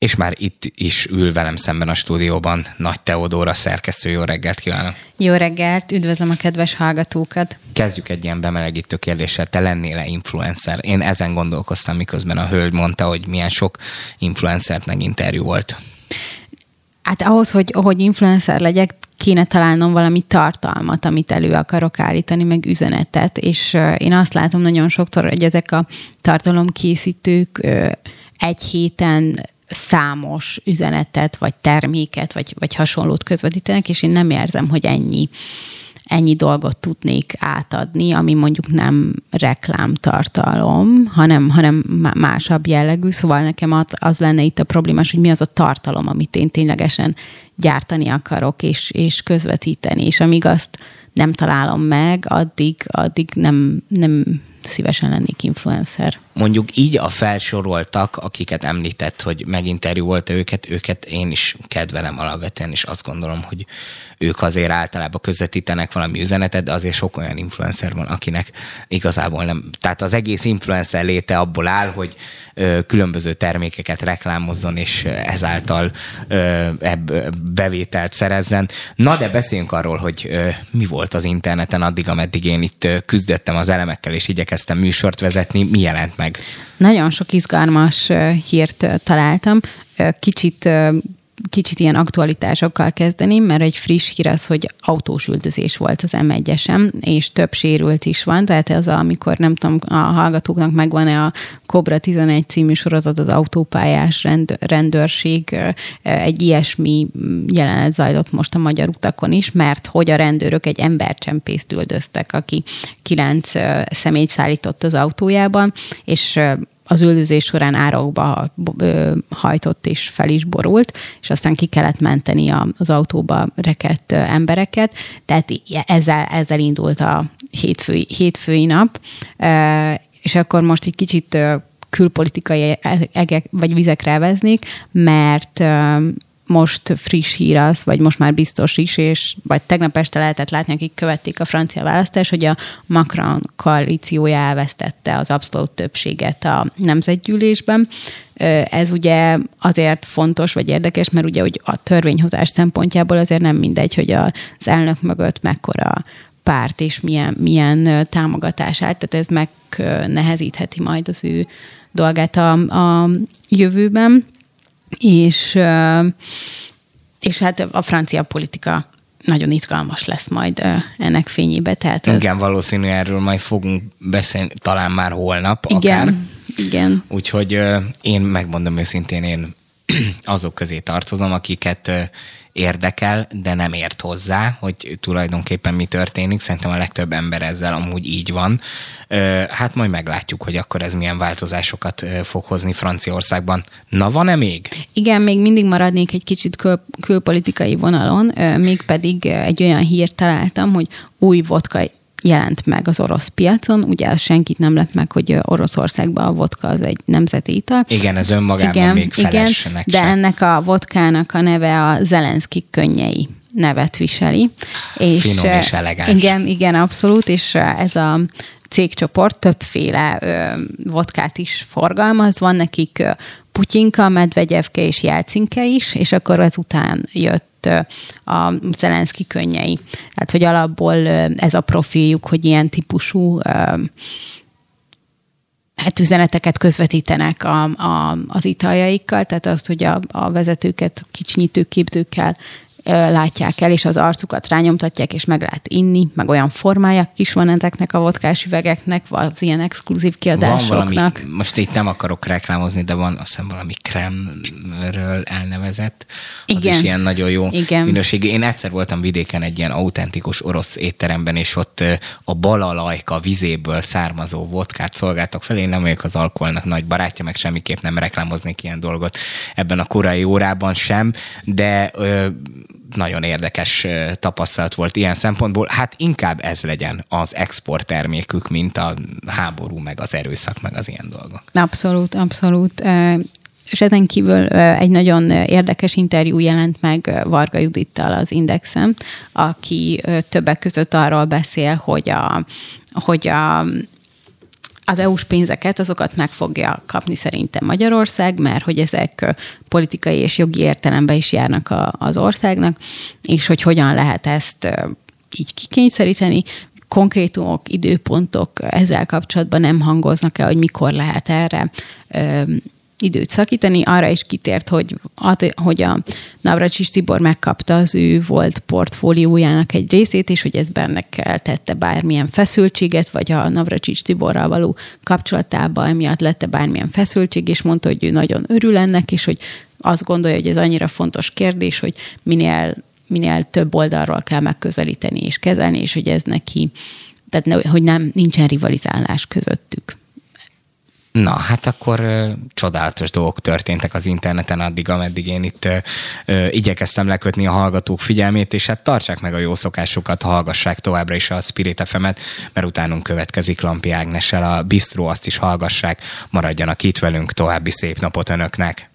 És már itt is ül velem szemben a stúdióban Nagy Teodóra szerkesztő. Jó reggelt kívánok! Jó reggelt, üdvözlöm a kedves hallgatókat! Kezdjük egy ilyen bemelegítő kérdéssel. Te lennél-e influencer? Én ezen gondolkoztam, miközben a hölgy mondta, hogy milyen sok influencert meg interjú volt. Hát ahhoz, hogy, hogy influencer legyek, kéne találnom valami tartalmat, amit elő akarok állítani, meg üzenetet, és én azt látom nagyon sokszor, hogy ezek a tartalomkészítők egy héten számos üzenetet, vagy terméket, vagy, vagy hasonlót közvetítenek, és én nem érzem, hogy ennyi, ennyi dolgot tudnék átadni, ami mondjuk nem reklámtartalom, hanem, hanem másabb jellegű. Szóval nekem az lenne itt a problémás, hogy mi az a tartalom, amit én ténylegesen gyártani akarok, és, és közvetíteni. És amíg azt nem találom meg, addig, addig nem, nem szívesen lennék influencer mondjuk így a felsoroltak, akiket említett, hogy meginterjúolta őket, őket én is kedvelem alapvetően, és azt gondolom, hogy ők azért általában közvetítenek valami üzenetet, de azért sok olyan influencer van, akinek igazából nem. Tehát az egész influencer léte abból áll, hogy ö, különböző termékeket reklámozzon, és ezáltal ö, ebb bevételt szerezzen. Na, de beszéljünk arról, hogy ö, mi volt az interneten addig, ameddig én itt küzdöttem az elemekkel, és igyekeztem műsort vezetni, mi jelent meg? Nagyon sok izgalmas hírt találtam. Kicsit kicsit ilyen aktualitásokkal kezdeném, mert egy friss hír az, hogy autós üldözés volt az m 1 és több sérült is van, tehát ez a, amikor nem tudom, a hallgatóknak megvan-e a Cobra 11 című sorozat, az autópályás rend, rendőrség, egy ilyesmi jelenet zajlott most a magyar utakon is, mert hogy a rendőrök egy embercsempészt üldöztek, aki kilenc személyt szállított az autójában, és az üldözés során árokba hajtott és fel is borult, és aztán ki kellett menteni az autóba rekett embereket. Tehát ezzel, ezzel indult a hétfői, hétfői nap, és akkor most egy kicsit külpolitikai egek vagy vizekre veznék, mert most friss hír az, vagy most már biztos is, és vagy tegnap este lehetett látni, akik követték a francia választást, hogy a Macron koalíciója elvesztette az abszolút többséget a nemzetgyűlésben. Ez ugye azért fontos vagy érdekes, mert ugye hogy a törvényhozás szempontjából azért nem mindegy, hogy az elnök mögött mekkora párt és milyen, milyen támogatás állt, tehát ez megnehezítheti majd az ő dolgát a, a jövőben és, és hát a francia politika nagyon izgalmas lesz majd ennek fényébe. Tehát Igen, az... valószínű erről majd fogunk beszélni, talán már holnap igen, akár. Igen, Úgyhogy én megmondom őszintén, én azok közé tartozom, akiket érdekel, de nem ért hozzá, hogy tulajdonképpen mi történik. Szerintem a legtöbb ember ezzel amúgy így van. Hát majd meglátjuk, hogy akkor ez milyen változásokat fog hozni Franciaországban. Na, van-e még? Igen, még mindig maradnék egy kicsit kül- külpolitikai vonalon, mégpedig egy olyan hírt találtam, hogy új vodka jelent meg az orosz piacon. Ugye senkit nem lett meg, hogy Oroszországban a vodka az egy nemzeti ital. Igen, ez önmagában igen, még igen, De se. ennek a vodkának a neve a Zelenszky könnyei nevet viseli. És, Finom és elegáns. Igen, igen, abszolút, és ez a cégcsoport többféle ö, vodkát is forgalmaz. Van nekik ö, Putyinka, Medvegyevke és Jelcinke is, és akkor ezután jött ott a Zelenszky könnyei. Tehát, hogy alapból ez a profiljuk, hogy ilyen típusú hát üzeneteket közvetítenek a, a, az italjaikkal, tehát azt, hogy a, a vezetőket kicsinyítő képzőkkel látják el, és az arcukat rányomtatják, és meg lehet inni, meg olyan formája is van ezeknek a vodkás üvegeknek, az ilyen exkluzív kiadásoknak. Van valami, most itt nem akarok reklámozni, de van azt hiszem valami kremről elnevezett, az Igen. is ilyen nagyon jó Igen. minőségű. Én egyszer voltam vidéken egy ilyen autentikus orosz étteremben, és ott a balalajka vizéből származó vodkát szolgáltak fel. Én nem vagyok az alkoholnak nagy barátja, meg semmiképp nem reklámoznék ilyen dolgot ebben a korai órában sem, de nagyon érdekes tapasztalat volt ilyen szempontból. Hát inkább ez legyen az export termékük, mint a háború, meg az erőszak, meg az ilyen dolgok. Abszolút, abszolút. És ezen kívül egy nagyon érdekes interjú jelent meg Varga Judittal az Indexen, aki többek között arról beszél, hogy a, hogy a az EU-s pénzeket, azokat meg fogja kapni szerintem Magyarország, mert hogy ezek politikai és jogi értelemben is járnak a, az országnak, és hogy hogyan lehet ezt így kikényszeríteni, konkrétumok, időpontok ezzel kapcsolatban nem hangoznak el, hogy mikor lehet erre időt szakítani. Arra is kitért, hogy, hogy a Navracsis Tibor megkapta az ő volt portfóliójának egy részét, és hogy ez benne tette bármilyen feszültséget, vagy a Navracsis Tiborral való kapcsolatában emiatt lette bármilyen feszültség, és mondta, hogy ő nagyon örül ennek, és hogy azt gondolja, hogy ez annyira fontos kérdés, hogy minél, minél több oldalról kell megközelíteni és kezelni, és hogy ez neki, tehát hogy nem, nincsen rivalizálás közöttük. Na, hát akkor ö, csodálatos dolgok történtek az interneten addig, ameddig én itt ö, ö, igyekeztem lekötni a hallgatók figyelmét, és hát tartsák meg a jó szokásukat, hallgassák továbbra is a Spirit fm mert utánunk következik Lampi Ágnessel a Bistro, azt is hallgassák, maradjanak itt velünk, további szép napot önöknek!